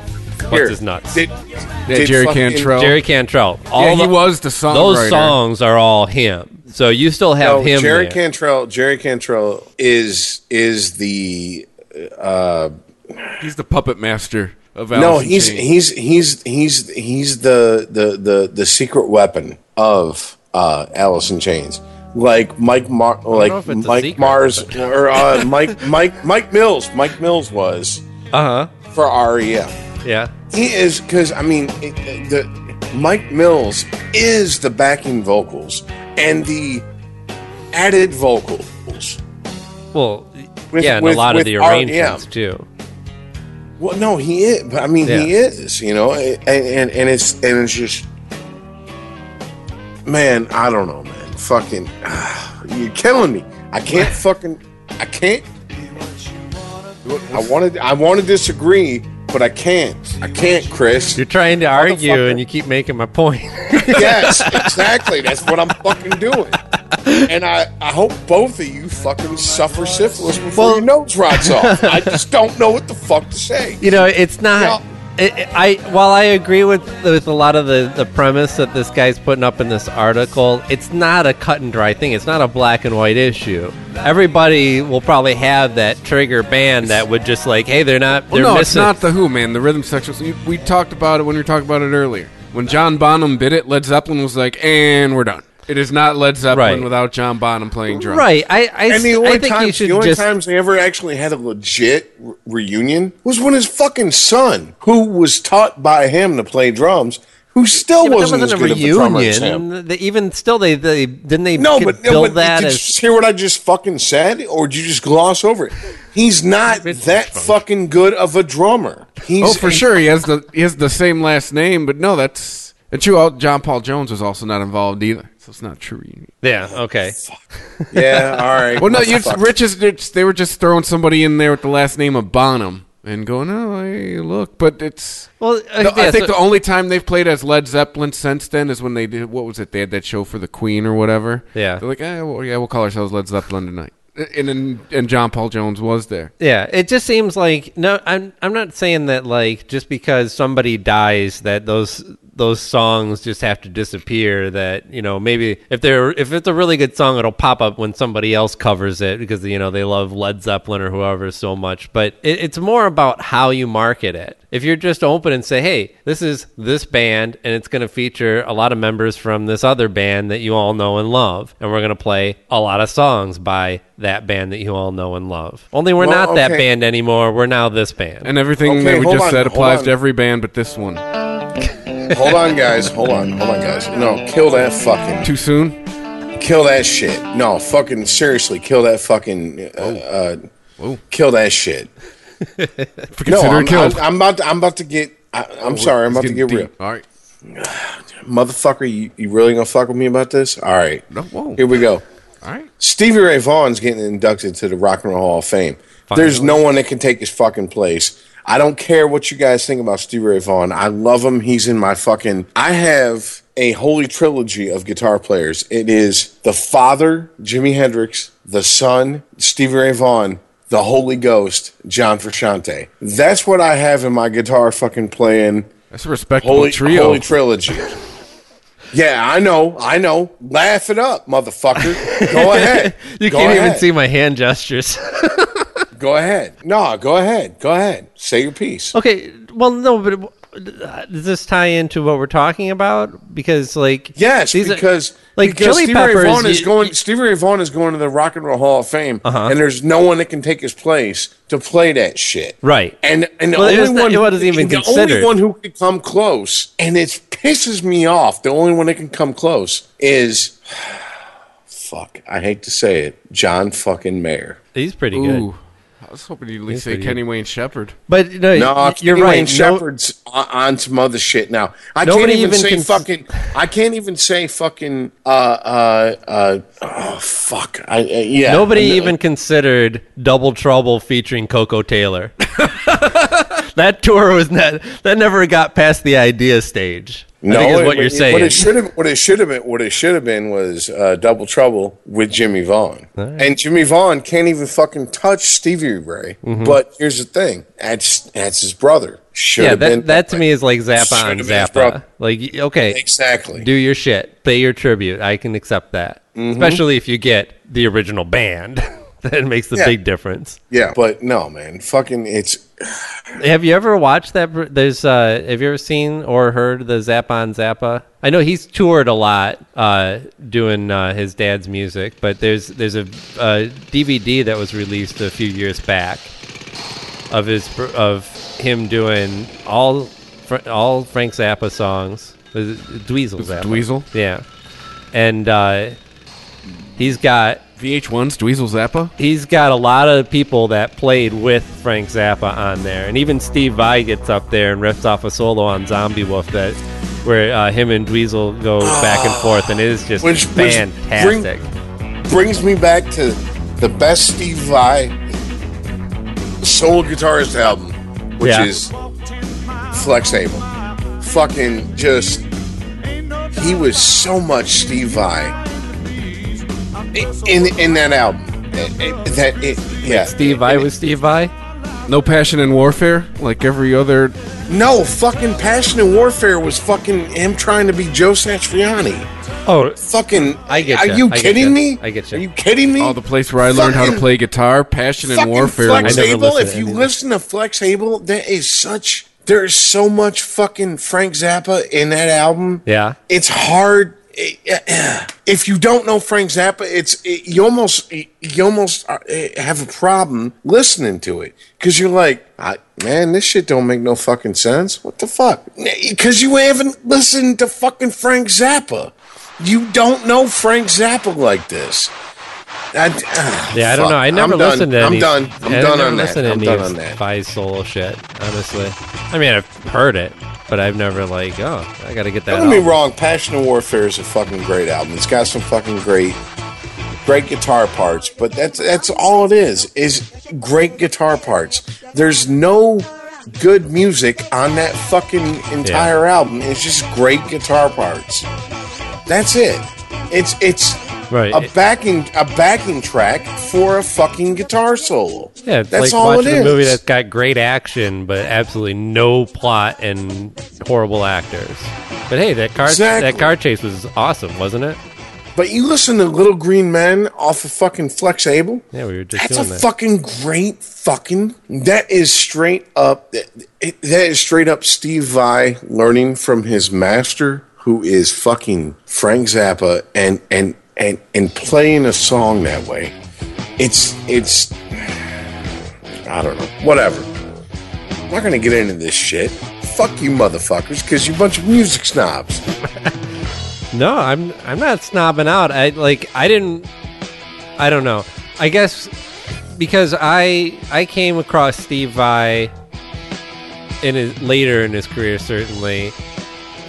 [SPEAKER 6] what's his nuts
[SPEAKER 5] Did-
[SPEAKER 7] Yeah,
[SPEAKER 5] did
[SPEAKER 7] Jerry
[SPEAKER 5] fucking-
[SPEAKER 7] Cantrell.
[SPEAKER 6] Jerry Cantrell all
[SPEAKER 7] Yeah, he
[SPEAKER 6] the-
[SPEAKER 7] was the songwriter.
[SPEAKER 6] those
[SPEAKER 7] songwriter.
[SPEAKER 6] songs are all him so you still have
[SPEAKER 5] No,
[SPEAKER 6] him
[SPEAKER 5] Jerry
[SPEAKER 6] there.
[SPEAKER 5] Cantrell. Jerry Cantrell is is the. Uh,
[SPEAKER 7] He's the puppet master of
[SPEAKER 5] no,
[SPEAKER 7] Alice in
[SPEAKER 5] he's
[SPEAKER 7] Chains.
[SPEAKER 5] he's he's he's he's the the the the secret weapon of uh, Alice in Chains. Like Mike Mar- like
[SPEAKER 6] if it's a
[SPEAKER 5] Mike
[SPEAKER 6] secret,
[SPEAKER 5] Mars
[SPEAKER 6] but-
[SPEAKER 5] or uh, Mike Mike Mike Mills. Mike Mills was
[SPEAKER 6] uh huh
[SPEAKER 5] for REM.
[SPEAKER 6] yeah
[SPEAKER 5] He is because I mean it, it- the Mike Mills is the backing vocals and the added vocals.
[SPEAKER 6] Well,
[SPEAKER 5] With-
[SPEAKER 6] yeah, and
[SPEAKER 5] with-
[SPEAKER 6] a lot of the
[SPEAKER 5] our-
[SPEAKER 6] arrangements
[SPEAKER 5] yeah.
[SPEAKER 6] too.
[SPEAKER 5] Well, no, he is. But I mean, he is. You know, and, and and it's and it's just, man. I don't know, man. Fucking, <sighs> you're killing me. I can't <laughs> fucking. I can't. I wanted. I want to disagree, but I can't. I can't, Chris.
[SPEAKER 6] You're trying to argue, and you keep making my point.
[SPEAKER 5] yes, <laughs> exactly. That's what I'm fucking doing. And I, I hope both of you fucking suffer syphilis before your nose rots off. <laughs> I just don't know what the fuck to say.
[SPEAKER 6] you know, it's not. It, it- I while I agree with with a lot of the the premise that this guy's putting up in this article, it's not a cut and dry thing. It's not a black and white issue. Everybody will probably have that trigger band that would just like, hey, they're not. They're
[SPEAKER 7] Well, no, it's not the Who, man. The rhythm section. We talked about it when we were talking about it earlier. When John Bonham bid it, Led Zeppelin was like, "And we're done." It is not Led Zeppelin
[SPEAKER 6] Right.
[SPEAKER 7] without John Bonham playing drums.
[SPEAKER 6] Right. I I,
[SPEAKER 5] and the
[SPEAKER 6] I
[SPEAKER 5] only
[SPEAKER 6] think
[SPEAKER 5] times,
[SPEAKER 6] you should
[SPEAKER 5] the only
[SPEAKER 6] just.
[SPEAKER 5] times they ever actually had a legit re- reunion was when his fucking son, who was taught by him to play drums, who still
[SPEAKER 6] Yeah, but
[SPEAKER 5] wasn't,
[SPEAKER 6] that wasn't
[SPEAKER 5] as
[SPEAKER 6] a
[SPEAKER 5] good of a drummer as him.
[SPEAKER 6] They, even still, they, they didn't they
[SPEAKER 5] No,
[SPEAKER 6] get-
[SPEAKER 5] but, no,
[SPEAKER 6] build
[SPEAKER 5] but
[SPEAKER 6] that
[SPEAKER 5] did you
[SPEAKER 6] as
[SPEAKER 5] just hear what I just fucking said, or did you just gloss over it? He's not that fucking good of a drummer. He's
[SPEAKER 7] oh, for sure, he has the he has the same last name, but no, that's and true. John Paul Jones was also not involved either, so it's not true.
[SPEAKER 6] yeah. Okay. <laughs>
[SPEAKER 5] Yeah, all right.
[SPEAKER 7] Well, no, you
[SPEAKER 5] Motherfucker.
[SPEAKER 7] Rich is it's- they were just throwing somebody in there with the last name of Bonham and going, oh, hey, look, but it's.
[SPEAKER 6] Well, uh,
[SPEAKER 7] No, I think
[SPEAKER 6] so-
[SPEAKER 7] the only time they've played as Led Zeppelin since then is when they did what was it? They had that show for the Queen or whatever.
[SPEAKER 6] Yeah.
[SPEAKER 7] they're like, eh, well, yeah, we'll call ourselves Led Zeppelin tonight. And and, and John Paul Jones was there.
[SPEAKER 6] Yeah, it just seems like no. I'm I'm not saying that like just because somebody dies that those those songs just have to disappear. That you know maybe if they're if it's a really good song, it'll pop up when somebody else covers it because you know they love Led Zeppelin or whoever so much. But it, it's more about how you market it. If you're just open and say, hey, this is this band and it's going to feature a lot of members from this other band that you all know and love, and we're going to play a lot of songs by that band that you all know and love. Only we're
[SPEAKER 5] Well,
[SPEAKER 6] not that band anymore. We're now this band.
[SPEAKER 7] And everything
[SPEAKER 5] Okay,
[SPEAKER 7] that we just
[SPEAKER 5] on,
[SPEAKER 7] said applies to every band but this one.
[SPEAKER 5] Hold on, guys. Hold on. Hold on, guys. No, kill that fucking.
[SPEAKER 7] Too soon?
[SPEAKER 5] Kill that shit. No, fucking seriously, kill that fucking. Uh, uh, kill that shit. No, I'm. I'm, I'm about. To, I'm about to get. I, I'm sorry. I'm about to get real.
[SPEAKER 7] All right.
[SPEAKER 5] Motherfucker, you, you really gonna fuck with me about this? All right.
[SPEAKER 7] No, whoa.
[SPEAKER 5] Here we go.
[SPEAKER 7] All right.
[SPEAKER 5] Stevie Ray Vaughan's getting inducted to the Rock and Roll Hall of Fame. There's no one that can take his fucking place. I don't care what you guys think about Stevie Ray Vaughan. I love him. He's in my fucking. I have a holy trilogy of guitar players. It is the father, Jimi Hendrix, the son, Stevie Ray Vaughan, the Holy Ghost, John Frusciante. That's what I have in my guitar fucking playing.
[SPEAKER 7] That's a respectable
[SPEAKER 5] Holy
[SPEAKER 7] trio.
[SPEAKER 5] Holy trilogy. Yeah, I know, I know. Laugh it up, motherfucker. Go <laughs> ahead.
[SPEAKER 6] you
[SPEAKER 5] Go
[SPEAKER 6] can't even see my hand gestures.
[SPEAKER 5] Go ahead. No, go ahead. Go ahead. Say your piece.
[SPEAKER 6] okay, well, no, but does this tie into what we're talking about? Because like
[SPEAKER 5] Yes,
[SPEAKER 6] these are-
[SPEAKER 5] because
[SPEAKER 6] like
[SPEAKER 5] because
[SPEAKER 6] Chili
[SPEAKER 5] Stevie Ray Vaughan is
[SPEAKER 6] you-
[SPEAKER 5] going. Stevie Ray Vaughan is going to the Rock and Roll Hall of Fame,
[SPEAKER 6] Uh-huh.
[SPEAKER 5] and there's no one that can take his place to play that shit.
[SPEAKER 6] Right.
[SPEAKER 5] And and the
[SPEAKER 6] Well,
[SPEAKER 5] only
[SPEAKER 6] was not-
[SPEAKER 5] one
[SPEAKER 6] it wasn't even
[SPEAKER 5] the
[SPEAKER 6] considered.
[SPEAKER 5] only one who could come close, and it pisses me off. The only one that can come close is. <sighs> Fuck, I hate to say it, John fucking Mayer.
[SPEAKER 6] He's pretty
[SPEAKER 7] Ooh. I was hoping you'd at least say
[SPEAKER 6] pretty
[SPEAKER 7] Kenny. Wayne Shepherd.
[SPEAKER 6] But no,
[SPEAKER 5] No,
[SPEAKER 6] y- you're
[SPEAKER 5] Kenny
[SPEAKER 6] right.
[SPEAKER 5] Wayne
[SPEAKER 6] No-
[SPEAKER 5] Shepherd's on, on some other shit now. I
[SPEAKER 6] Nobody
[SPEAKER 5] can't even,
[SPEAKER 6] even
[SPEAKER 5] say
[SPEAKER 6] cons-
[SPEAKER 5] fucking. I can't even say fucking. Uh, uh, uh, oh fuck! I uh, yeah.
[SPEAKER 6] Nobody
[SPEAKER 5] And, uh,
[SPEAKER 6] even considered Double Trouble featuring Koko Taylor. <laughs> that tour was not that never got past the idea stage. I think is
[SPEAKER 5] it-
[SPEAKER 6] what you're
[SPEAKER 5] it-
[SPEAKER 6] saying.
[SPEAKER 5] What it should have, what it should have been, what it should have been was uh, Double Trouble with Jimmie Vaughan, and Jimmie Vaughan can't even fucking touch Stevie Ray.
[SPEAKER 6] Mhm.
[SPEAKER 5] But here's the thing: that's that's his brother. Should
[SPEAKER 6] yeah,
[SPEAKER 5] have
[SPEAKER 6] that
[SPEAKER 5] been
[SPEAKER 6] that to me is like Zappa
[SPEAKER 5] Should
[SPEAKER 6] on Zappa. Like okay,
[SPEAKER 5] Exactly.
[SPEAKER 6] Do your shit, pay your tribute. I can accept that,
[SPEAKER 5] Mhm.
[SPEAKER 6] especially if you get the original band. <laughs> <laughs> that makes the
[SPEAKER 5] Yeah.
[SPEAKER 6] big difference.
[SPEAKER 5] Yeah, but no, man, fucking, it's <sighs>
[SPEAKER 6] Have you ever watched that? There's uh, have you ever seen or heard the Zappa on Zappa? I know he's toured a lot, uh, doing uh, his dad's music, but there's there's a, uh DVD that was released a few years back of his of him doing all fr- all Frank Zappa songs. Was it Dweezil
[SPEAKER 7] Is it
[SPEAKER 6] Zappa?
[SPEAKER 7] Dweezil?
[SPEAKER 6] Yeah, and uh, he's got
[SPEAKER 7] VH1's Dweezil Zappa.
[SPEAKER 6] He's got a lot of people that played with Frank Zappa on there, and even Steve Vai gets up there and rips off a solo on Zomby Woof that where uh, him and Dweezil go back and forth, and it is just
[SPEAKER 5] Which- which
[SPEAKER 6] fantastic.
[SPEAKER 5] brings me back to the best Steve Vai solo guitarist album, which
[SPEAKER 6] Yeah.
[SPEAKER 5] is Flex Able. Fucking just, he was so much Steve Vai in in that album. It- it- oh. that it, yeah,
[SPEAKER 6] Steve Vai was Steve Vai.
[SPEAKER 7] No passion in warfare, like every other.
[SPEAKER 5] No, fucking Passion and Warfare was fucking him trying to be Joe Satriani.
[SPEAKER 6] Oh,
[SPEAKER 5] fucking!
[SPEAKER 6] I get
[SPEAKER 5] Are
[SPEAKER 6] ya.
[SPEAKER 5] you
[SPEAKER 6] I
[SPEAKER 5] kidding me?
[SPEAKER 6] I get you.
[SPEAKER 5] Are you kidding me?
[SPEAKER 7] Oh, the place where I learned how to play guitar. Passion in
[SPEAKER 5] fucking
[SPEAKER 7] warfare.
[SPEAKER 5] Flex
[SPEAKER 7] was-
[SPEAKER 5] Able. If you listen to Flex Able, there is such there is so much fucking Frank Zappa in that album.
[SPEAKER 6] Yeah.
[SPEAKER 5] It's hard. <clears throat> if you don't know Frank Zappa, it's it, you almost you almost uh, have a problem listening to it because you're like, I, man, this shit don't make no fucking sense. What the fuck? Because you haven't listened to fucking Frank Zappa. You don't know Frank Zappa like this. I, ah,
[SPEAKER 6] Yeah, I don't
[SPEAKER 5] fuck.
[SPEAKER 6] know. I never
[SPEAKER 5] I'm done.
[SPEAKER 6] listened to
[SPEAKER 5] I'm done. I'm done on that.
[SPEAKER 6] to
[SPEAKER 5] I'm
[SPEAKER 6] any
[SPEAKER 5] done
[SPEAKER 6] of
[SPEAKER 5] on that.
[SPEAKER 6] Vai's solo shit. Honestly, I mean, I've heard it, but I've never like, oh, I got to get that.
[SPEAKER 5] Don't get me wrong, Passion and Warfare is a fucking great album. It's got some fucking great great guitar parts, but that's that's all it is, is great guitar parts. There's no good music on that fucking entire album. It's just great guitar parts. That's it. It's it's
[SPEAKER 6] Right.
[SPEAKER 5] a backing a backing track for a fucking guitar solo.
[SPEAKER 6] Yeah, it's
[SPEAKER 5] that's
[SPEAKER 6] like
[SPEAKER 5] all it
[SPEAKER 6] watching
[SPEAKER 5] is.
[SPEAKER 6] a movie that's got great action, but absolutely no plot and horrible actors. But hey, that car
[SPEAKER 5] Exactly.
[SPEAKER 6] that car chase was awesome, wasn't it?
[SPEAKER 5] But you listen to Little Green Men off of fucking Flex Able.
[SPEAKER 6] Yeah, we were just
[SPEAKER 5] That's a
[SPEAKER 6] that.
[SPEAKER 5] fucking great fucking. That is straight up. that is straight up Steve Vai learning from his master, who is fucking Frank Zappa, and and and and playing a song that way. It's it's. I don't know. Whatever. I'm not gonna get into this shit. Fuck you, motherfuckers, because you're a bunch of music snobs. <laughs>
[SPEAKER 6] No, I'm I'm not snobbing out. I like I didn't I don't know. I guess because I I came across Steve Vai in his later in his career certainly.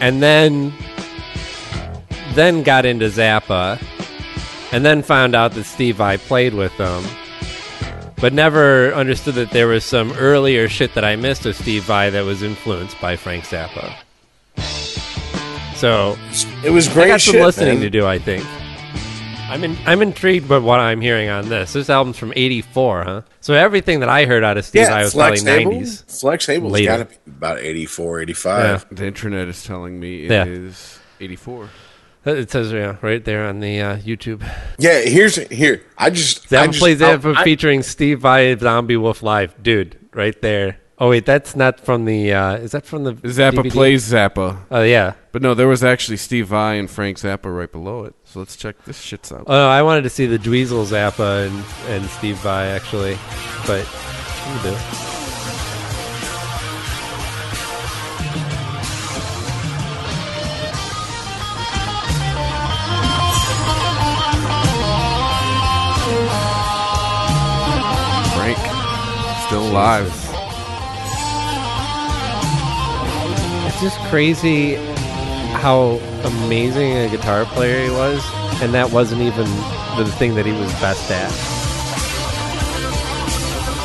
[SPEAKER 6] And then then got into Zappa and then found out that Steve I played with them. But never understood that there was some earlier shit that I missed of Steve Vai that was influenced by Frank Zappa. So
[SPEAKER 5] It was great
[SPEAKER 6] I got some
[SPEAKER 5] shit,
[SPEAKER 6] listening
[SPEAKER 5] man.
[SPEAKER 6] to do. I think. I'm in, I'm intrigued by what I'm hearing on this. This album's from '84, huh? So everything that I heard out of Steve
[SPEAKER 5] Yeah,
[SPEAKER 6] I was
[SPEAKER 5] Flex
[SPEAKER 6] probably
[SPEAKER 5] Able.
[SPEAKER 6] '90s.
[SPEAKER 5] Flex Able's
[SPEAKER 6] Later.
[SPEAKER 5] got to be about 84, 85.
[SPEAKER 7] The internet is telling me it
[SPEAKER 6] Yeah.
[SPEAKER 7] is 84.
[SPEAKER 6] It says yeah, right there on the uh, YouTube.
[SPEAKER 5] Yeah, here's here. I just
[SPEAKER 6] That
[SPEAKER 5] I just,
[SPEAKER 6] plays
[SPEAKER 5] I-
[SPEAKER 6] it for
[SPEAKER 5] I-
[SPEAKER 6] featuring Steve Vai Zomby Woof Live, dude, right there. Oh wait, that's not from the. Uh, is that from the
[SPEAKER 7] Zappa
[SPEAKER 6] DVD?
[SPEAKER 7] plays Zappa.
[SPEAKER 6] Oh yeah.
[SPEAKER 7] But no, there was actually Steve Vai and Frank Zappa right below it. So let's check this shit's out.
[SPEAKER 6] Oh, I wanted to see the Dweezil Zappa and, and Steve Vai actually, but we do.
[SPEAKER 7] Alive.
[SPEAKER 6] It's just crazy how amazing a guitar player he was, and that wasn't even the thing that he was best at.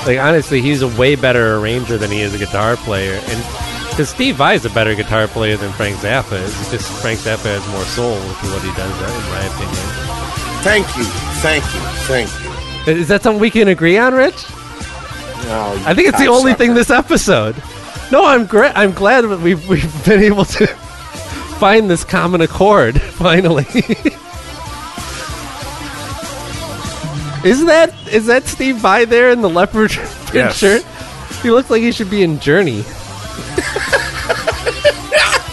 [SPEAKER 6] Like honestly, he's a way better arranger than he is a guitar player, and because Steve Vai is a better guitar player than Frank Zappa is. It's just Frank Zappa has more soul to what he does, in my opinion.
[SPEAKER 5] Thank you, thank you, thank you.
[SPEAKER 6] Is that something we can agree on, Rich?
[SPEAKER 5] No,
[SPEAKER 6] I think it's the only thing this episode. No, I'm great. I'm glad that we've we've been able to <laughs> find this common accord <laughs> finally. is that is that Steve Vai there in the leopard <laughs> print
[SPEAKER 7] Yes.
[SPEAKER 6] shirt? He looks like he should be in Journey.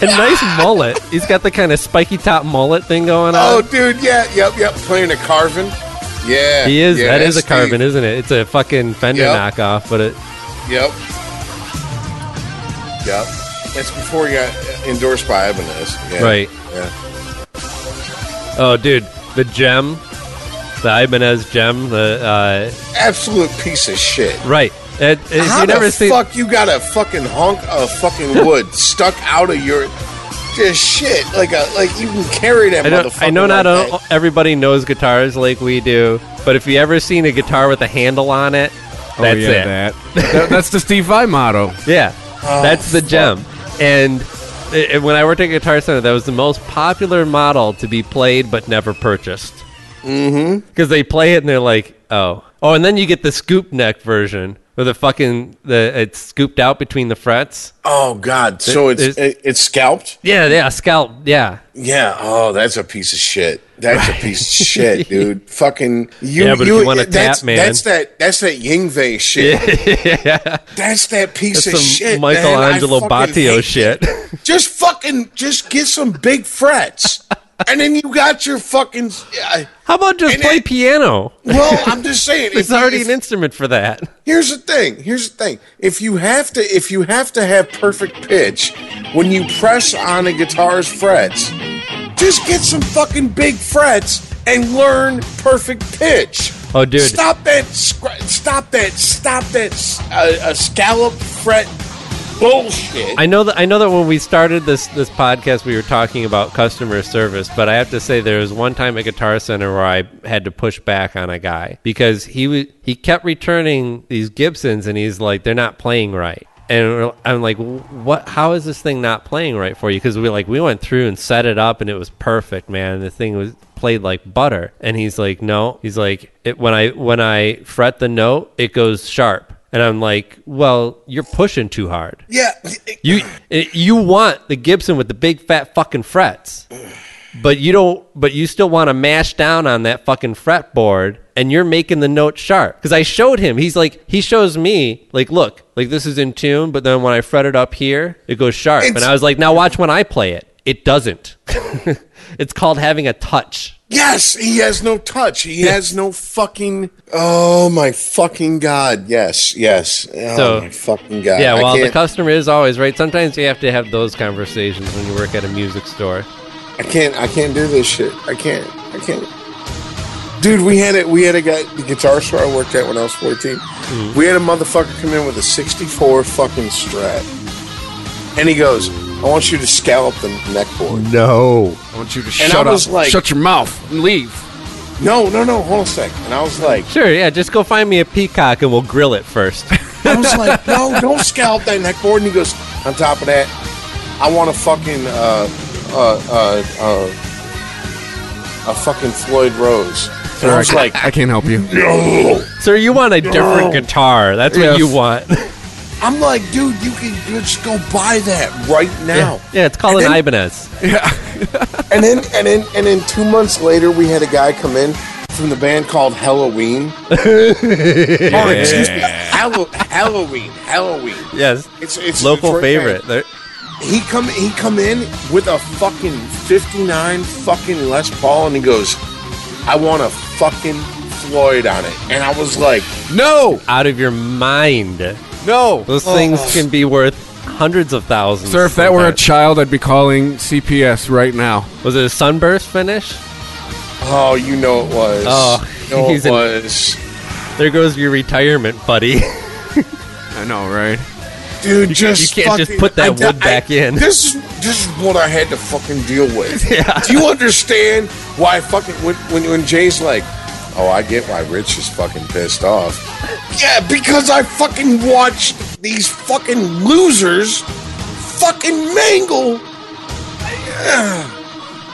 [SPEAKER 6] A nice mullet. He's got the kind of spiky top mullet thing going on.
[SPEAKER 5] Oh, dude, yeah, yep, yep. Playing a Carvin. Yeah,
[SPEAKER 6] he is.
[SPEAKER 5] Yeah,
[SPEAKER 6] that is a Carvin,
[SPEAKER 5] Steve.
[SPEAKER 6] isn't it? It's a fucking Fender
[SPEAKER 5] Yep.
[SPEAKER 6] knockoff, but it.
[SPEAKER 5] Yep. Yep. That's before he got endorsed by Ibanez. Yeah.
[SPEAKER 6] Right.
[SPEAKER 5] Yeah.
[SPEAKER 6] Oh, dude, the gem, the Ibanez Jem, the uh,
[SPEAKER 5] Absolute piece of shit.
[SPEAKER 6] right. It, if
[SPEAKER 5] How
[SPEAKER 6] you
[SPEAKER 5] the
[SPEAKER 6] seen,
[SPEAKER 5] fuck you got a fucking hunk of fucking wood stuck out of your just shit like a like you can carry that
[SPEAKER 6] I know,
[SPEAKER 5] motherfucker.
[SPEAKER 6] I know not
[SPEAKER 5] like that.
[SPEAKER 6] everybody knows guitars like we do, but if you ever seen a guitar with a handle on it,
[SPEAKER 7] Oh,
[SPEAKER 6] that's
[SPEAKER 7] yeah,
[SPEAKER 6] it.
[SPEAKER 7] That. <laughs> That- That's the Steve Vai motto.
[SPEAKER 6] Yeah,
[SPEAKER 5] Oh,
[SPEAKER 6] that's the Jem. And i- i- when I worked at Guitar Center, that was the most popular model to be played but never purchased.
[SPEAKER 5] Mm-hmm.
[SPEAKER 6] Because they play it and they're like, oh, oh, and then you get the scoop neck version where the fucking the it's scooped out between the frets.
[SPEAKER 5] Oh God! So
[SPEAKER 6] There-
[SPEAKER 5] it's it, it's scalped.
[SPEAKER 6] Yeah, yeah, scalped. Yeah,
[SPEAKER 5] Yeah. Oh, that's a piece of shit. That's a piece of shit, <laughs> dude. Fucking you.
[SPEAKER 6] Yeah, but if you wanna
[SPEAKER 5] that's,
[SPEAKER 6] tap, man.
[SPEAKER 5] That's that. That's that Yngwie shit. <laughs>
[SPEAKER 6] yeah.
[SPEAKER 5] That's that piece
[SPEAKER 6] That's
[SPEAKER 5] of
[SPEAKER 6] some
[SPEAKER 5] shit. Michael
[SPEAKER 6] Angelo
[SPEAKER 5] fucking Batio
[SPEAKER 6] shit.
[SPEAKER 5] Just fucking, just get some big frets, <laughs> and then you got your fucking. Uh,
[SPEAKER 6] How about just play
[SPEAKER 5] it-
[SPEAKER 6] piano?
[SPEAKER 5] well, <laughs> I'm just saying. it's you-
[SPEAKER 6] already
[SPEAKER 5] if-
[SPEAKER 6] an instrument for that.
[SPEAKER 5] Here's the thing. Here's the thing. If you have to, if you have to have perfect pitch when you press on a guitar's frets, just get some fucking big frets and learn perfect pitch.
[SPEAKER 6] Oh, dude.
[SPEAKER 5] Stop that! Stop that! Stop that! Uh, a scallop fret bullshit.
[SPEAKER 6] I know that I know that when we started this this podcast, we were talking about customer service, but I have to say there was one time at Guitar Center where I had to push back on a guy because he was he kept returning these Gibsons, and he's like, they're not playing right. And I'm like, what? How is this thing not playing right for you? Because we like we went through and set it up, and it was perfect, man. The thing was played like butter. And he's like, no. He's like, when I when I fret the note, it goes sharp. And I'm like, well, you're pushing too hard.
[SPEAKER 5] yeah,
[SPEAKER 6] You eh, you want the Gibson with the big fat fucking frets, but you don't. But you still want to mash down on that fucking fretboard, and you're making the note sharp. Because I showed him, he's like, he shows me, like, look, like this is in tune, but then when I fret it up here, it goes sharp. and I was like, now watch when I play it. It doesn't. <laughs> it's called having a touch.
[SPEAKER 5] Yes, he has no touch. He has no fucking. Oh my fucking god! Yes, yes. Oh
[SPEAKER 6] So-
[SPEAKER 5] my fucking god!
[SPEAKER 6] yeah, well, the customer is always right. Sometimes you have to have those conversations when you work at a music store.
[SPEAKER 5] I can't. I can't do this shit. I can't. I can't. Dude, we had it. We had a guy, the guitar store I worked at when I was 14.
[SPEAKER 6] Mm-hmm.
[SPEAKER 5] We had a motherfucker come in with a 64 fucking Strat, and he goes, "I want you to scallop the neck board."
[SPEAKER 6] No.
[SPEAKER 7] I want you to
[SPEAKER 5] And
[SPEAKER 7] shut
[SPEAKER 5] I was
[SPEAKER 7] up.
[SPEAKER 5] like-
[SPEAKER 7] shut your mouth and leave.
[SPEAKER 5] No, no, no. Hold on a sec. And I was like,
[SPEAKER 6] Sure, yeah, just go find me a peacock and we'll grill it first. <laughs>
[SPEAKER 5] I was like, no, don't scallop that neck board. And he goes, on top of that, I want a fucking uh, uh, uh, uh, a fucking Floyd Rose. And I was like,
[SPEAKER 7] I can't help you.
[SPEAKER 5] no.
[SPEAKER 6] Sir, you want a different
[SPEAKER 5] No.
[SPEAKER 6] guitar. That's what you want. <laughs>
[SPEAKER 5] I'm like, dude, you can just go buy that right now.
[SPEAKER 6] yeah, it's called
[SPEAKER 5] And
[SPEAKER 6] an
[SPEAKER 5] then-
[SPEAKER 6] Ibanez. <laughs>
[SPEAKER 5] And then, and then, and then, two months later, we had a guy come in from the band called Halloween. <laughs> Oh, excuse me, Hallow- Halloween, Halloween.
[SPEAKER 6] Yes.
[SPEAKER 5] It's it's a
[SPEAKER 6] Local
[SPEAKER 5] Detroit
[SPEAKER 6] favorite.
[SPEAKER 5] He come he come in with a fucking '59 fucking Les Paul, and he goes, "I want a fucking Floyd on it," and I was like,
[SPEAKER 7] No,
[SPEAKER 6] out of your mind.
[SPEAKER 7] No.
[SPEAKER 6] Those
[SPEAKER 5] Oh.
[SPEAKER 6] things can be worth hundreds of thousands.
[SPEAKER 7] Sir, if that were a child, I'd be calling CPS right now.
[SPEAKER 6] was it a sunburst finish?
[SPEAKER 5] "Oh, you know it was.
[SPEAKER 6] Oh,
[SPEAKER 5] you know
[SPEAKER 6] he's
[SPEAKER 5] it
[SPEAKER 6] an-
[SPEAKER 5] was."
[SPEAKER 6] There goes your retirement, buddy. <laughs>
[SPEAKER 7] I know, right?
[SPEAKER 5] Dude,
[SPEAKER 6] You-
[SPEAKER 5] just
[SPEAKER 6] you can't just put that
[SPEAKER 5] I-
[SPEAKER 6] wood
[SPEAKER 5] I-
[SPEAKER 6] back in.
[SPEAKER 5] This is this is what I had to fucking deal with. <laughs>
[SPEAKER 6] Yeah.
[SPEAKER 5] Do you understand why fucking when, when when Jay's like, oh, I get why Rich is fucking pissed off. Yeah, because I fucking watched these fucking losers fucking mangle.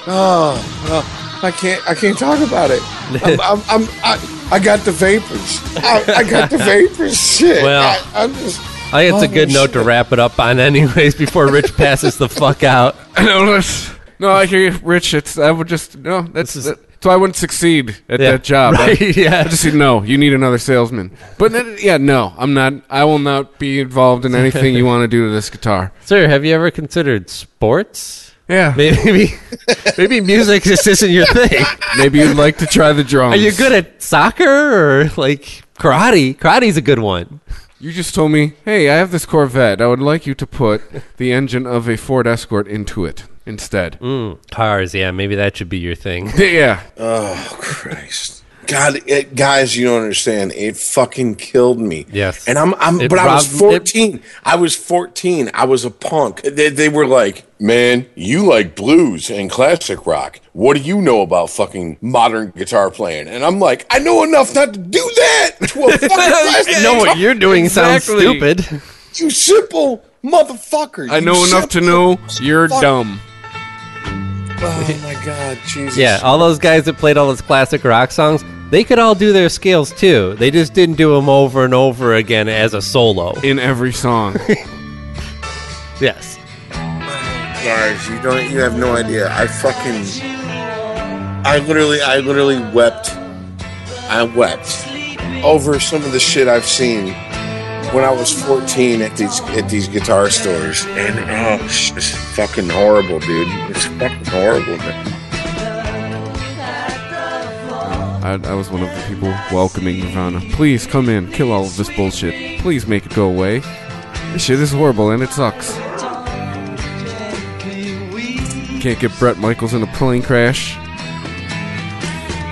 [SPEAKER 5] Oh, oh, I can't I can't talk about it. I'm, <laughs> I'm, I'm I, I got the vapors. I, I got the vapors. Shit.
[SPEAKER 6] Well,
[SPEAKER 5] I, I'm just.
[SPEAKER 6] I think it's a good note to wrap it up on, anyways, before Rich passes the fuck out. <laughs>
[SPEAKER 7] no, no, I hear you, Rich. It's I would just no. That's that, so I wouldn't succeed at
[SPEAKER 6] Yeah,
[SPEAKER 7] that job.
[SPEAKER 6] right, <laughs>
[SPEAKER 7] I,
[SPEAKER 6] yeah.
[SPEAKER 7] I just said no. You need another salesman. But then, yeah, no, I'm not. I will not be involved in anything you <laughs> want to do to this guitar.
[SPEAKER 6] Sir, have you ever considered sports?
[SPEAKER 7] Yeah, <laughs>
[SPEAKER 6] Maybe, maybe music just isn't your thing.
[SPEAKER 7] maybe you'd like to try the drums.
[SPEAKER 6] Are you good at soccer or like karate? Karate's a good one.
[SPEAKER 7] You just told me, hey, I have this Corvette. I would like you to put the engine of a Ford Escort into it instead.
[SPEAKER 6] Mm, cars, yeah, maybe that should be your thing. <laughs>
[SPEAKER 7] Yeah.
[SPEAKER 5] Oh Christ. God, it, guys, you don't understand. It fucking killed me.
[SPEAKER 6] Yes.
[SPEAKER 5] and I'm, I'm,
[SPEAKER 6] It
[SPEAKER 5] but I was
[SPEAKER 6] robbed- it-
[SPEAKER 5] 14. I was 14. I was a punk. They, they were like, "Man, you like blues and classic rock. What do you know about fucking modern guitar playing?" And I'm like, "I know enough not to do that." To a fucking <laughs> classic
[SPEAKER 6] I know what you're doing sounds stupid.
[SPEAKER 5] You simple motherfucker.
[SPEAKER 7] I know enough to know you're
[SPEAKER 5] fuck-
[SPEAKER 7] dumb.
[SPEAKER 5] Oh <laughs> my god, Jesus.
[SPEAKER 6] Yeah, all those guys that played all those classic rock songs, they could all do their scales too. They just didn't do them over and over again as a solo.
[SPEAKER 7] In every song. <laughs>
[SPEAKER 6] Yes.
[SPEAKER 5] guys you don't you have no idea i fucking i literally i literally wept i wept over some of the shit i've seen when i was 14 at these at these guitar stores and oh it's fucking horrible dude it's fucking horrible man.
[SPEAKER 7] I, I was one of the people welcoming Nirvana. Please come in, kill all of this bullshit. Please make it go away. This shit is horrible and it sucks. Can't get Bret Michaels in a plane crash.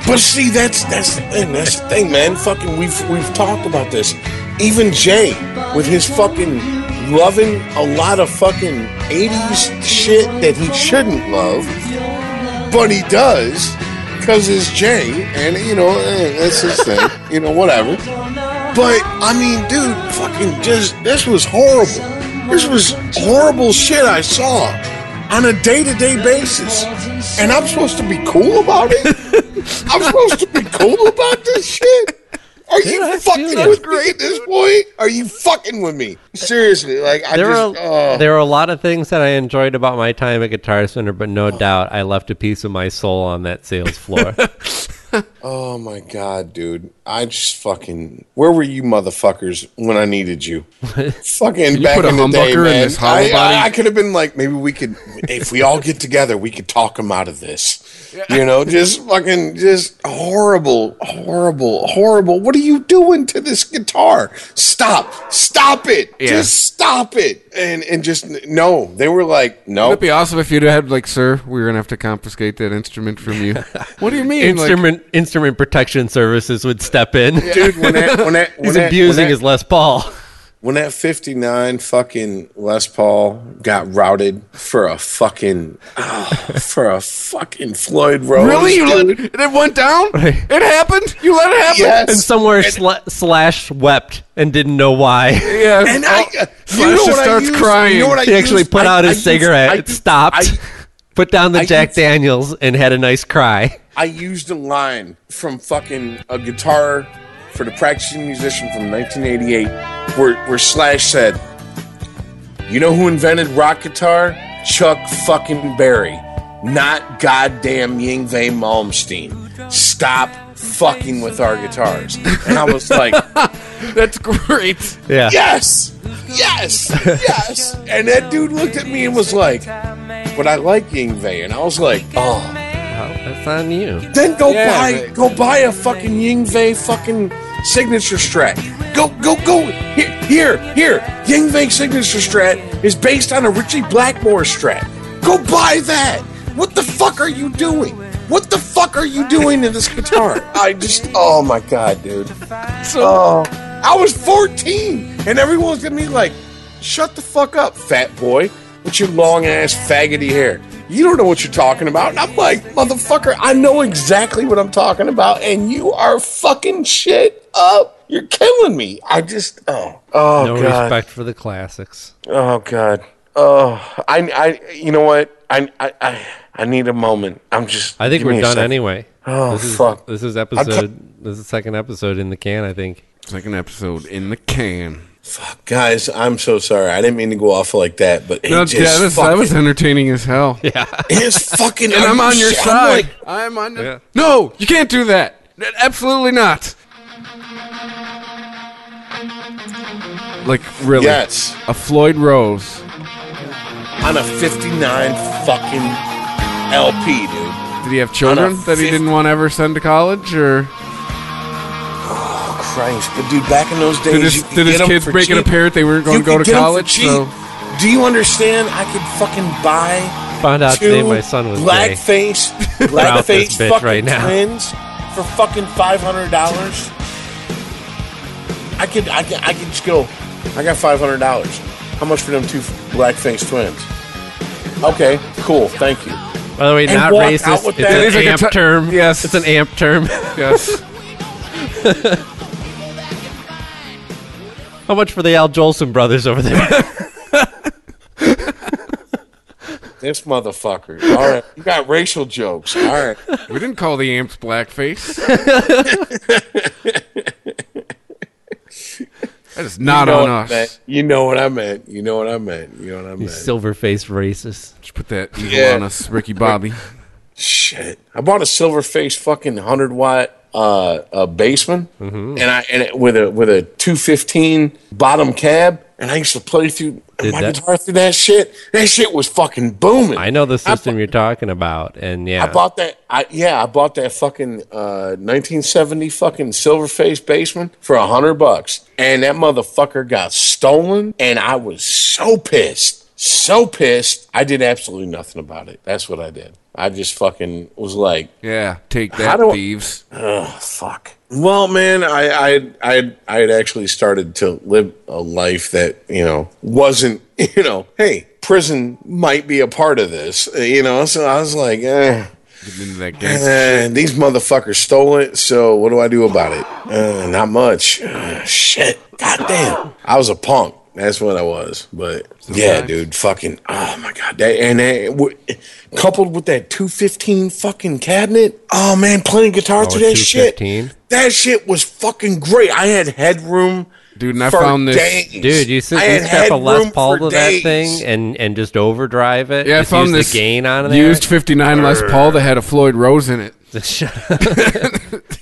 [SPEAKER 5] But see, that's that's the thing. That's the thing, man. Fucking, we've we've talked about this. Even Jay, with his fucking loving a lot of fucking '80s shit that he shouldn't love, but he does because it's Jay, and you know eh, that's his thing. <laughs> You know, whatever. But I mean, dude, fucking just this was horrible. This was horrible shit I saw on a day-to-day basis, and I'm supposed to be cool about it. <laughs> I'm supposed to be cool about this shit. Are you fucking with me at this point? Are you fucking with me? Seriously, like I
[SPEAKER 6] there
[SPEAKER 5] just.
[SPEAKER 6] were
[SPEAKER 5] oh.
[SPEAKER 6] there were a lot of things that I enjoyed about my time at Guitar Center, but no doubt I left a piece of my soul on that sales floor. <laughs>
[SPEAKER 5] Oh my god, dude! I just fucking. Where were you, motherfuckers, when I needed you? <laughs> fucking
[SPEAKER 7] you
[SPEAKER 5] back
[SPEAKER 7] put a
[SPEAKER 5] in the day,
[SPEAKER 7] humbucker in
[SPEAKER 5] man.
[SPEAKER 7] this
[SPEAKER 5] I. I, I could have been like, maybe we could, if we all get together, we could talk them out of this. You know, just fucking, just horrible, horrible, horrible. What are you doing to this guitar? Stop, stop it,
[SPEAKER 7] Yeah.
[SPEAKER 5] just stop it, and and just no. They were like, no.
[SPEAKER 7] It'd be awesome if you'd had like, sir, we're gonna have to confiscate that instrument from you. <laughs> what do you mean? Like,
[SPEAKER 6] instrument instrument protection services would step in.
[SPEAKER 5] Dude, when that, when that, <laughs> when
[SPEAKER 6] He's
[SPEAKER 5] that,
[SPEAKER 6] abusing
[SPEAKER 5] when that,
[SPEAKER 6] his Les Paul.
[SPEAKER 5] when that 59 fucking Les Paul got routed for a fucking oh, for a fucking Floyd Rose.
[SPEAKER 7] really? You let,
[SPEAKER 5] dude.
[SPEAKER 7] it went down? It happened? You let it happen?
[SPEAKER 5] Yes.
[SPEAKER 6] And somewhere sla- Slash wept and didn't know why.
[SPEAKER 7] Yeah.
[SPEAKER 5] And I, uh, you know
[SPEAKER 7] just
[SPEAKER 5] what I
[SPEAKER 7] starts
[SPEAKER 5] used?
[SPEAKER 7] crying.
[SPEAKER 5] You know what I
[SPEAKER 6] He actually put
[SPEAKER 5] I-
[SPEAKER 6] out
[SPEAKER 5] I
[SPEAKER 6] his
[SPEAKER 5] used-
[SPEAKER 6] cigarette,
[SPEAKER 5] I used-
[SPEAKER 6] stopped,
[SPEAKER 5] I-
[SPEAKER 6] put down the
[SPEAKER 5] I
[SPEAKER 6] Jack
[SPEAKER 5] used-
[SPEAKER 6] Daniels, and had a nice cry. <laughs>
[SPEAKER 5] I used a line from fucking a guitar for the practicing musician from 1988 where, where Slash said, You know who invented rock guitar? Chuck fucking Berry, not goddamn Yngwie Malmsteen. Stop fucking with our guitars. And I was like, <laughs>
[SPEAKER 7] That's great.
[SPEAKER 6] Yeah.
[SPEAKER 5] Yes! Yes! Yes! And that dude looked at me and was like, But I like Yngwie. And I was like, Oh.
[SPEAKER 6] Well, that's on you.
[SPEAKER 5] Then go
[SPEAKER 7] Yeah,
[SPEAKER 5] buy
[SPEAKER 7] but-
[SPEAKER 5] go buy a fucking Yngwie fucking signature strat. Go go go here here here. Yngwie signature strat is based on a Ritchie Blackmore strat. Go buy that. What the fuck are you doing? What the fuck are you doing to this guitar? <laughs> I just oh my god, dude.
[SPEAKER 7] So,
[SPEAKER 5] Oh, I was 14, and everyone's at me like, "Shut the fuck up, fat boy, with your long ass faggoty hair. You don't know what you're talking about." And I'm like, "Motherfucker, I know exactly what I'm talking about, and you are fucking shit up. You're killing me. I just, oh, oh
[SPEAKER 6] no
[SPEAKER 5] god,
[SPEAKER 6] respect for the classics.
[SPEAKER 5] oh god, oh, I, I, you know what? I, I, I, I need a moment. I'm just.
[SPEAKER 6] I think we're done anyway.
[SPEAKER 5] Oh
[SPEAKER 6] this is,
[SPEAKER 5] fuck.
[SPEAKER 6] This is
[SPEAKER 5] I'm
[SPEAKER 6] episode. this is the second episode in the can. I think.
[SPEAKER 7] Second episode in the can.
[SPEAKER 5] Fuck, guys, I'm so sorry. I didn't mean to go off like that, but it
[SPEAKER 7] No,
[SPEAKER 5] just
[SPEAKER 7] yeah, this, that
[SPEAKER 5] fucking,
[SPEAKER 7] was entertaining as hell.
[SPEAKER 6] Yeah.
[SPEAKER 5] it's fucking. <laughs>
[SPEAKER 7] and I'm on your
[SPEAKER 5] I'm
[SPEAKER 7] side.
[SPEAKER 5] like-
[SPEAKER 7] I'm on.
[SPEAKER 6] Yeah.
[SPEAKER 7] No, you can't do that. Absolutely not. Like really?
[SPEAKER 5] Yes.
[SPEAKER 7] A Floyd Rose.
[SPEAKER 5] on a 59 fucking LP, dude.
[SPEAKER 7] Did he have children
[SPEAKER 5] On a
[SPEAKER 7] that he didn't want to ever send to college, or
[SPEAKER 5] Christ, but dude, back in those days,
[SPEAKER 7] did his,
[SPEAKER 5] you could
[SPEAKER 7] did his kids
[SPEAKER 5] for
[SPEAKER 7] break it
[SPEAKER 5] cheap.
[SPEAKER 7] apart they weren't going
[SPEAKER 5] You
[SPEAKER 7] to go to
[SPEAKER 5] get 'em for
[SPEAKER 7] college? So
[SPEAKER 5] Do you understand? I could fucking buy
[SPEAKER 6] Found out
[SPEAKER 5] two
[SPEAKER 6] today my son was gay.
[SPEAKER 5] blackface, <laughs> blackface fucking
[SPEAKER 6] right now.
[SPEAKER 5] twins for fucking five hundred dollars. I could, I could, I could just go. I got five hundred dollars. How much for them two blackface twins? Okay, cool. Thank you.
[SPEAKER 6] By the way,
[SPEAKER 5] And
[SPEAKER 6] not racist. It's
[SPEAKER 5] that-
[SPEAKER 6] an
[SPEAKER 5] It's like a
[SPEAKER 6] amp
[SPEAKER 7] ti-
[SPEAKER 6] term.
[SPEAKER 7] yes.
[SPEAKER 6] It's an amp term.
[SPEAKER 7] yes, <laughs>
[SPEAKER 6] How much for the Al Jolson brothers over there?
[SPEAKER 5] This motherfucker. All right, you got racial jokes. All right.
[SPEAKER 7] we didn't call the amps blackface. <laughs> that is not
[SPEAKER 5] You know
[SPEAKER 7] on
[SPEAKER 5] what I
[SPEAKER 7] us.
[SPEAKER 5] meant. You know what I meant. You know what I meant. You know what I
[SPEAKER 6] you
[SPEAKER 5] meant.
[SPEAKER 6] silver faced racist.
[SPEAKER 7] Just put that eagle
[SPEAKER 5] Yeah.
[SPEAKER 7] on us, Ricky Bobby. <laughs>
[SPEAKER 5] Shit. I bought a silver face fucking hundred watt uh, uh Bassman,
[SPEAKER 6] Mm-hmm.
[SPEAKER 5] and I and it, with a with a two fifteen bottom cab, and I used to play through
[SPEAKER 6] Did
[SPEAKER 5] my
[SPEAKER 6] that-
[SPEAKER 5] guitar through that shit. That shit was fucking booming.
[SPEAKER 6] I know the system you're talking about, and yeah,
[SPEAKER 5] I bought that. I yeah, I bought that fucking uh, 1970 fucking silver face Bassman for a hundred bucks, and that motherfucker got stolen, and I was so pissed, so pissed. I did absolutely nothing about it. That's what I did. I just fucking was like,
[SPEAKER 7] Yeah, take that,
[SPEAKER 5] do I-
[SPEAKER 7] thieves.
[SPEAKER 5] oh fuck. Well, man, I I I I had actually started to live a life that you know wasn't <laughs> you know, hey, prison might be a part of this, you know. So I was like, eh.
[SPEAKER 7] Into that gangster
[SPEAKER 5] Uh, these motherfuckers stole it, so what do I do about it? Uh, not much. Uh, shit. Goddamn. I was a punk. That's what I was. But yeah, dude, fucking. Oh my god. That, and that, w- coupled with that 215 fucking cabinet. Oh man, playing guitar
[SPEAKER 6] Oh,
[SPEAKER 5] through that shit.
[SPEAKER 6] 215?
[SPEAKER 5] That shit was fucking great. I had headroom.
[SPEAKER 7] Dude, and I
[SPEAKER 5] for
[SPEAKER 7] found this-
[SPEAKER 5] days.
[SPEAKER 6] dude, you sit you
[SPEAKER 5] had
[SPEAKER 6] a Les
[SPEAKER 5] headroom
[SPEAKER 6] Paul
[SPEAKER 5] for
[SPEAKER 6] to that thing and and just overdrive it.
[SPEAKER 7] Yeah, I found
[SPEAKER 6] use
[SPEAKER 7] this
[SPEAKER 6] the gain on it.
[SPEAKER 7] used 59 Les Paul that had a Floyd Rose in it. <laughs> <laughs>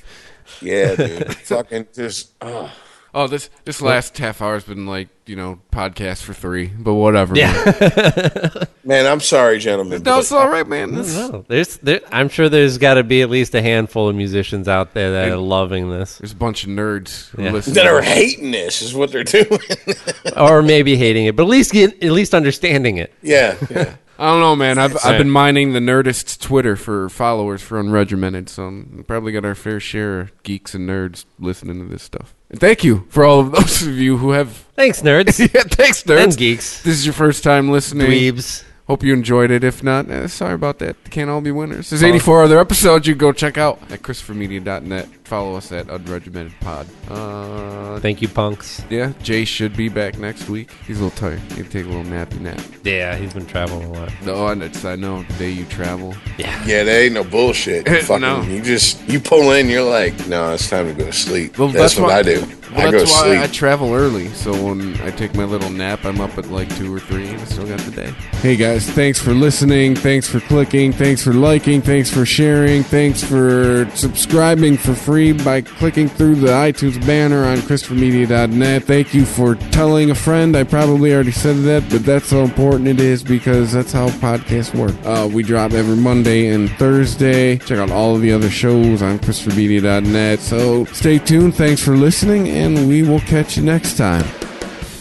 [SPEAKER 5] Yeah, dude. fucking just. Oh.
[SPEAKER 7] Oh, this this last half hour has been like you know podcast for three, but whatever.
[SPEAKER 6] Yeah.
[SPEAKER 7] man. <laughs>
[SPEAKER 5] Man, I'm sorry, gentlemen.
[SPEAKER 7] no, it's all right, man. This-
[SPEAKER 6] No, there's there, I'm sure there's got to be at least a handful of musicians out there that are loving this,
[SPEAKER 7] There's a bunch of nerds who
[SPEAKER 6] Yeah.
[SPEAKER 7] listen.
[SPEAKER 5] that
[SPEAKER 7] to
[SPEAKER 5] are
[SPEAKER 7] this.
[SPEAKER 5] hating this is what they're doing. <laughs>
[SPEAKER 6] or maybe hating it, but at least get, at least understanding it.
[SPEAKER 5] yeah, yeah.
[SPEAKER 7] I don't know, man. I've I've been mining the Nerdist's Twitter for followers for Unregimented, so I'm probably got our fair share of geeks and nerds listening to this stuff. And thank you for all of those of you who have. <laughs>
[SPEAKER 6] Thanks, nerds. <laughs>
[SPEAKER 7] yeah, thanks, nerds.
[SPEAKER 6] And geeks.
[SPEAKER 7] This is your first time listening.
[SPEAKER 6] Dweebs.
[SPEAKER 7] Hope you enjoyed it. If not, eh, sorry about that. Can't all be winners. There's 84 other episodes you can go check out at ChristopherMedia.net. Follow us at Unregimented Pod. Uh,
[SPEAKER 6] Thank you, punks.
[SPEAKER 7] yeah, Jay should be back next week. He's a little tired. He can take a little nappy nap.
[SPEAKER 6] Yeah, he's been traveling a lot.
[SPEAKER 7] No, and it's, I know the day you travel.
[SPEAKER 6] Yeah.
[SPEAKER 5] Yeah, that ain't no bullshit. <laughs> You fucking,
[SPEAKER 7] No.
[SPEAKER 5] You just you pull in, you're like, no, it's time to go to sleep.
[SPEAKER 7] Well,
[SPEAKER 5] that's,
[SPEAKER 7] that's
[SPEAKER 5] what
[SPEAKER 7] why-
[SPEAKER 5] I do.
[SPEAKER 7] Well,
[SPEAKER 5] I go to
[SPEAKER 7] that's why
[SPEAKER 5] sleep.
[SPEAKER 7] I travel early. So when I take my little nap, I'm up at like two or three, and I still got the day.
[SPEAKER 2] Hey guys, thanks for listening. Thanks for clicking. Thanks for liking. Thanks for sharing. Thanks for subscribing for free by clicking through the iTunes banner on ChristopherMedia.net. Thank you for telling a friend. I probably already said that, but that's how important it is because that's how podcasts work. Uh, we drop every Monday and Thursday. Check out all of the other shows on ChristopherMedia.net. So stay tuned. Thanks for listening, and we will catch you next time.